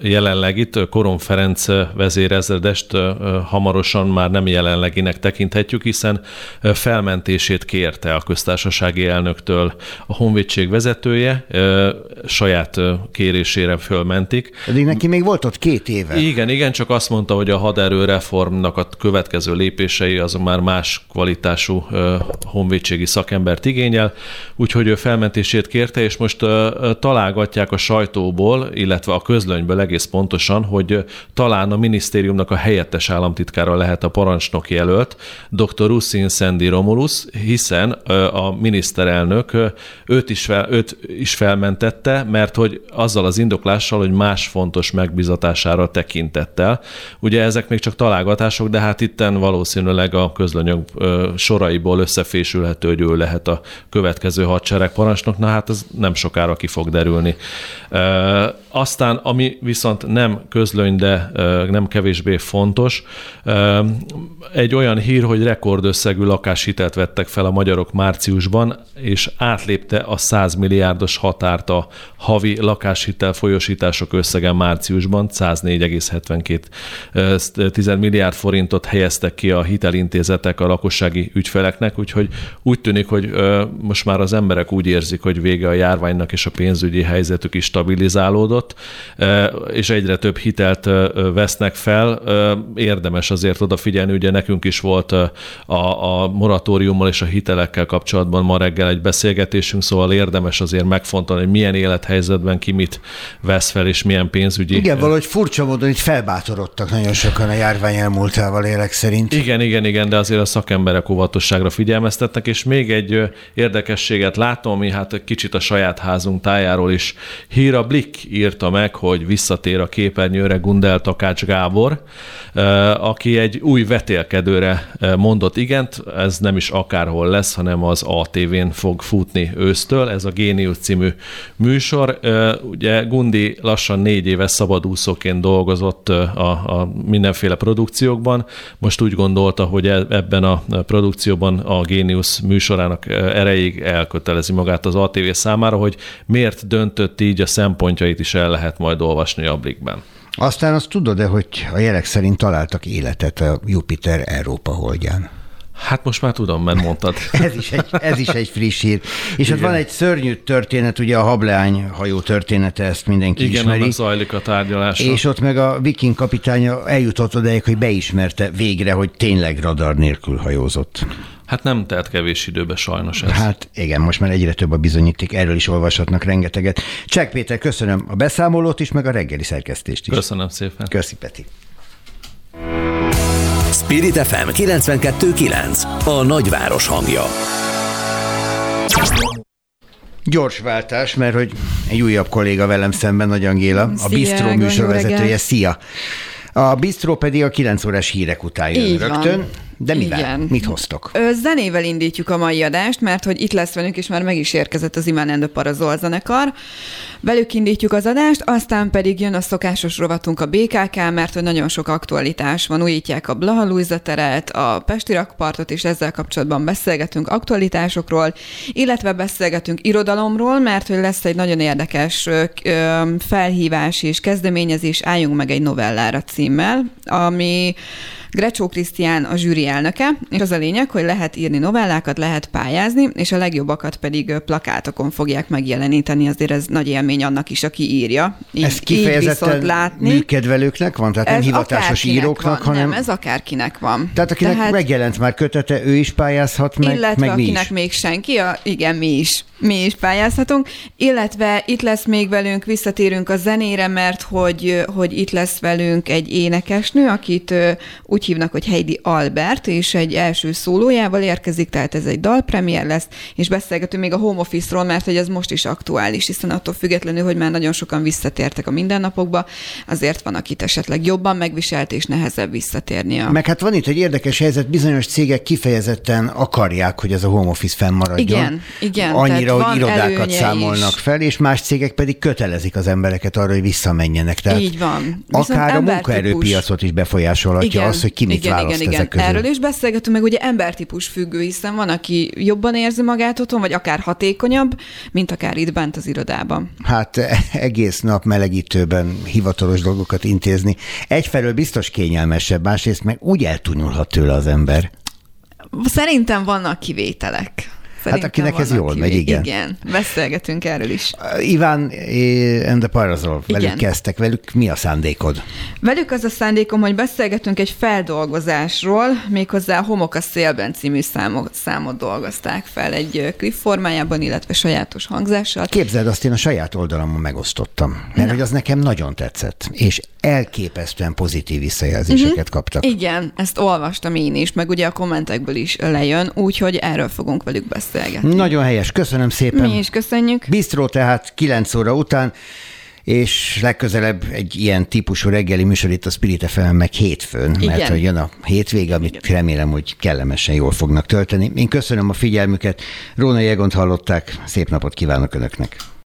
jelenleg itt Koron Ferenc vezérezredest hamarosan már nem jelenleginek tekinthetjük, hiszen felmentését kérte a köztársasági elnöktől a honvédség vezetője, saját kérésére fölmentik. Pedig neki még volt ott két éve. Igen, igen, csak azt mondta, hogy a haderő reformnak a következő lépései az már más kvalitású honvédségi szakembert igényel, úgyhogy ő felmentését kérte, és most találgatják a sajtóból, illetve a közlönyből egész pontosan, hogy talán a minisztériumnak a helyettes államtitkára lehet a parancsnok jelölt, dr. Russin Szendi Romulus, hiszen a miniszterelnök őt is, fel, őt is felmentette, mert hogy azzal az indoklással, hogy más fontos megbizatására tekintettel. Ugye ezek még csak találgatások, de hát itten valószínűleg a közlönyök soraiból összefésülhető, hogy ő lehet a következő hadseregparancsnok, na hát ez nem sokára ki fog derülni. Aztán, ami viszont nem közlöny, de nem kevésbé fontos, egy olyan hír, hogy rekordösszegű lakáshitelt vettek fel a magyarok márciusban, és átlépte a 100 milliárdos határt a havi lakáshitel folyosítások összege márciusban, 104,72 milliárd forintot helyeztek ki a hitelintézetek a lakossági ügyfeleknek, úgyhogy úgy tűnik, hogy most már az emberek úgy érzik, hogy vége a járványnak és a pénzügyi helyzetük is stabilizálódott, és egyre több hitelt vesznek fel. Érdemes azért odafigyelni, ugye nekünk is volt a, a moratóriummal és a hitelekkel kapcsolatban ma reggel egy beszélgetésünk, szóval érdemes azért megfontolni, hogy milyen élethelyzetben ki mit vesz fel, és milyen pénzügyi... Igen, valahogy furcsa módon itt felbátorodtak nagyon sokan a járvány elmúltával élek szerint. Igen, igen, igen, de azért azt szakemberek óvatosságra figyelmeztetnek, és még egy érdekességet látom, ami hát kicsit a saját házunk tájáról is hír. A Blick írta meg, hogy visszatér a képernyőre Gundel Takács Gábor, aki egy új vetélkedőre mondott igent, ez nem is akárhol lesz, hanem az ATV-n fog futni ősztől, ez a Génius című műsor. Ugye Gundi lassan négy éves szabadúszóként dolgozott a, a mindenféle produkciókban, most úgy gondolta, hogy e, ebben a produkcióban a Génius műsorának erejéig elkötelezi magát az ATV számára, hogy miért döntött így, a szempontjait is el lehet majd olvasni a blikben. Aztán azt tudod-e, hogy a jelek szerint találtak életet a Jupiter Európa holdján? Hát most már tudom, mert mondtad. ez, is egy, ez is egy friss hír. És Igen. ott van egy szörnyű történet, ugye a Hableány hajó története, ezt mindenki Igen, ismeri. Igen, zajlik a tárgyalás. És ott meg a viking kapitánya eljutott odáig, hogy beismerte végre, hogy tényleg radar nélkül hajózott. Hát nem telt kevés időbe sajnos ez. Hát igen, most már egyre több a bizonyíték, erről is olvashatnak rengeteget. Csek Péter, köszönöm a beszámolót is, meg a reggeli szerkesztést is. Köszönöm szépen. Köszi Peti. Spirit FM 92.9 A nagyváros hangja. Gyors váltás, mert hogy egy újabb kolléga velem szemben, Nagy Angéla, a Bistró műsorvezetője. Szia! A Bistró pedig a 9 órás hírek után jön Így rögtön. Van. De mivel? Igen. Mit hoztok? Zenével indítjuk a mai adást, mert hogy itt lesz velünk, és már meg is érkezett az Imán Endo Parazol zenekar. Velük indítjuk az adást, aztán pedig jön a szokásos rovatunk a BKK, mert hogy nagyon sok aktualitás van. Újítják a Blaha teret, a Pesti rakpartot, és ezzel kapcsolatban beszélgetünk aktualitásokról, illetve beszélgetünk irodalomról, mert hogy lesz egy nagyon érdekes felhívás és kezdeményezés, álljunk meg egy novellára címmel, ami Grecsó Krisztián a zsűri elnöke, és az a lényeg, hogy lehet írni novellákat, lehet pályázni, és a legjobbakat pedig plakátokon fogják megjeleníteni, azért ez nagy élmény annak is, aki írja. Így, ez kifejezetten így látni. műkedvelőknek van, tehát ez nem hivatásos íróknak, van, hanem... Nem, ez akárkinek van. Tehát akinek tehát... megjelent már kötete, ő is pályázhat meg, illetve meg mi akinek is. még senki, a, igen, mi is mi is pályázhatunk, illetve itt lesz még velünk, visszatérünk a zenére, mert hogy, hogy itt lesz velünk egy énekesnő, akit úgy hívnak, hogy Heidi Albert, és egy első szólójával érkezik, tehát ez egy dalpremier lesz, és beszélgetünk még a home office-ról, mert hogy ez most is aktuális, hiszen attól függetlenül, hogy már nagyon sokan visszatértek a mindennapokba, azért van, akit esetleg jobban megviselt, és nehezebb visszatérni. A... Meg hát van itt egy érdekes helyzet, bizonyos cégek kifejezetten akarják, hogy ez a home office fennmaradjon. Igen, igen. Annyira hogy irodákat számolnak is. fel, és más cégek pedig kötelezik az embereket arra, hogy visszamenjenek. Tehát Így van. Viszont akár a munkaerőpiacot is befolyásolhatja igen, az, hogy ki mit igen, választ igen, igen. közül. Erről is beszélgetünk, meg ugye embertípus függő, hiszen van, aki jobban érzi magát otthon, vagy akár hatékonyabb, mint akár itt bent az irodában. Hát egész nap melegítőben hivatalos dolgokat intézni. Egyfelől biztos kényelmesebb, másrészt meg úgy eltunyulhat tőle az ember. Szerintem vannak kivételek. Szerintem hát akinek ez jól megy, igen. Igen, beszélgetünk erről is. Uh, Iván eh, and the Parazol, velük igen. kezdtek, velük mi a szándékod? Velük az a szándékom, hogy beszélgetünk egy feldolgozásról, méghozzá a Homok a szélben című számot, számot dolgozták fel egy klip formájában, illetve sajátos hangzással. Képzeld, azt én a saját oldalamon megosztottam, mert Na. hogy az nekem nagyon tetszett, és elképesztően pozitív visszajelzéseket uh-huh. kaptak. Igen, ezt olvastam én is, meg ugye a kommentekből is lejön, úgyhogy erről fogunk velük beszélni beszélgetni. Nagyon helyes, köszönöm szépen. Mi is köszönjük. Bistró tehát 9 óra után, és legközelebb egy ilyen típusú reggeli műsor itt a Spirit FM meg hétfőn, Igen. mert hogy jön a hétvége, amit Igen. remélem, hogy kellemesen jól fognak tölteni. Én köszönöm a figyelmüket, Róna Jegont hallották, szép napot kívánok Önöknek.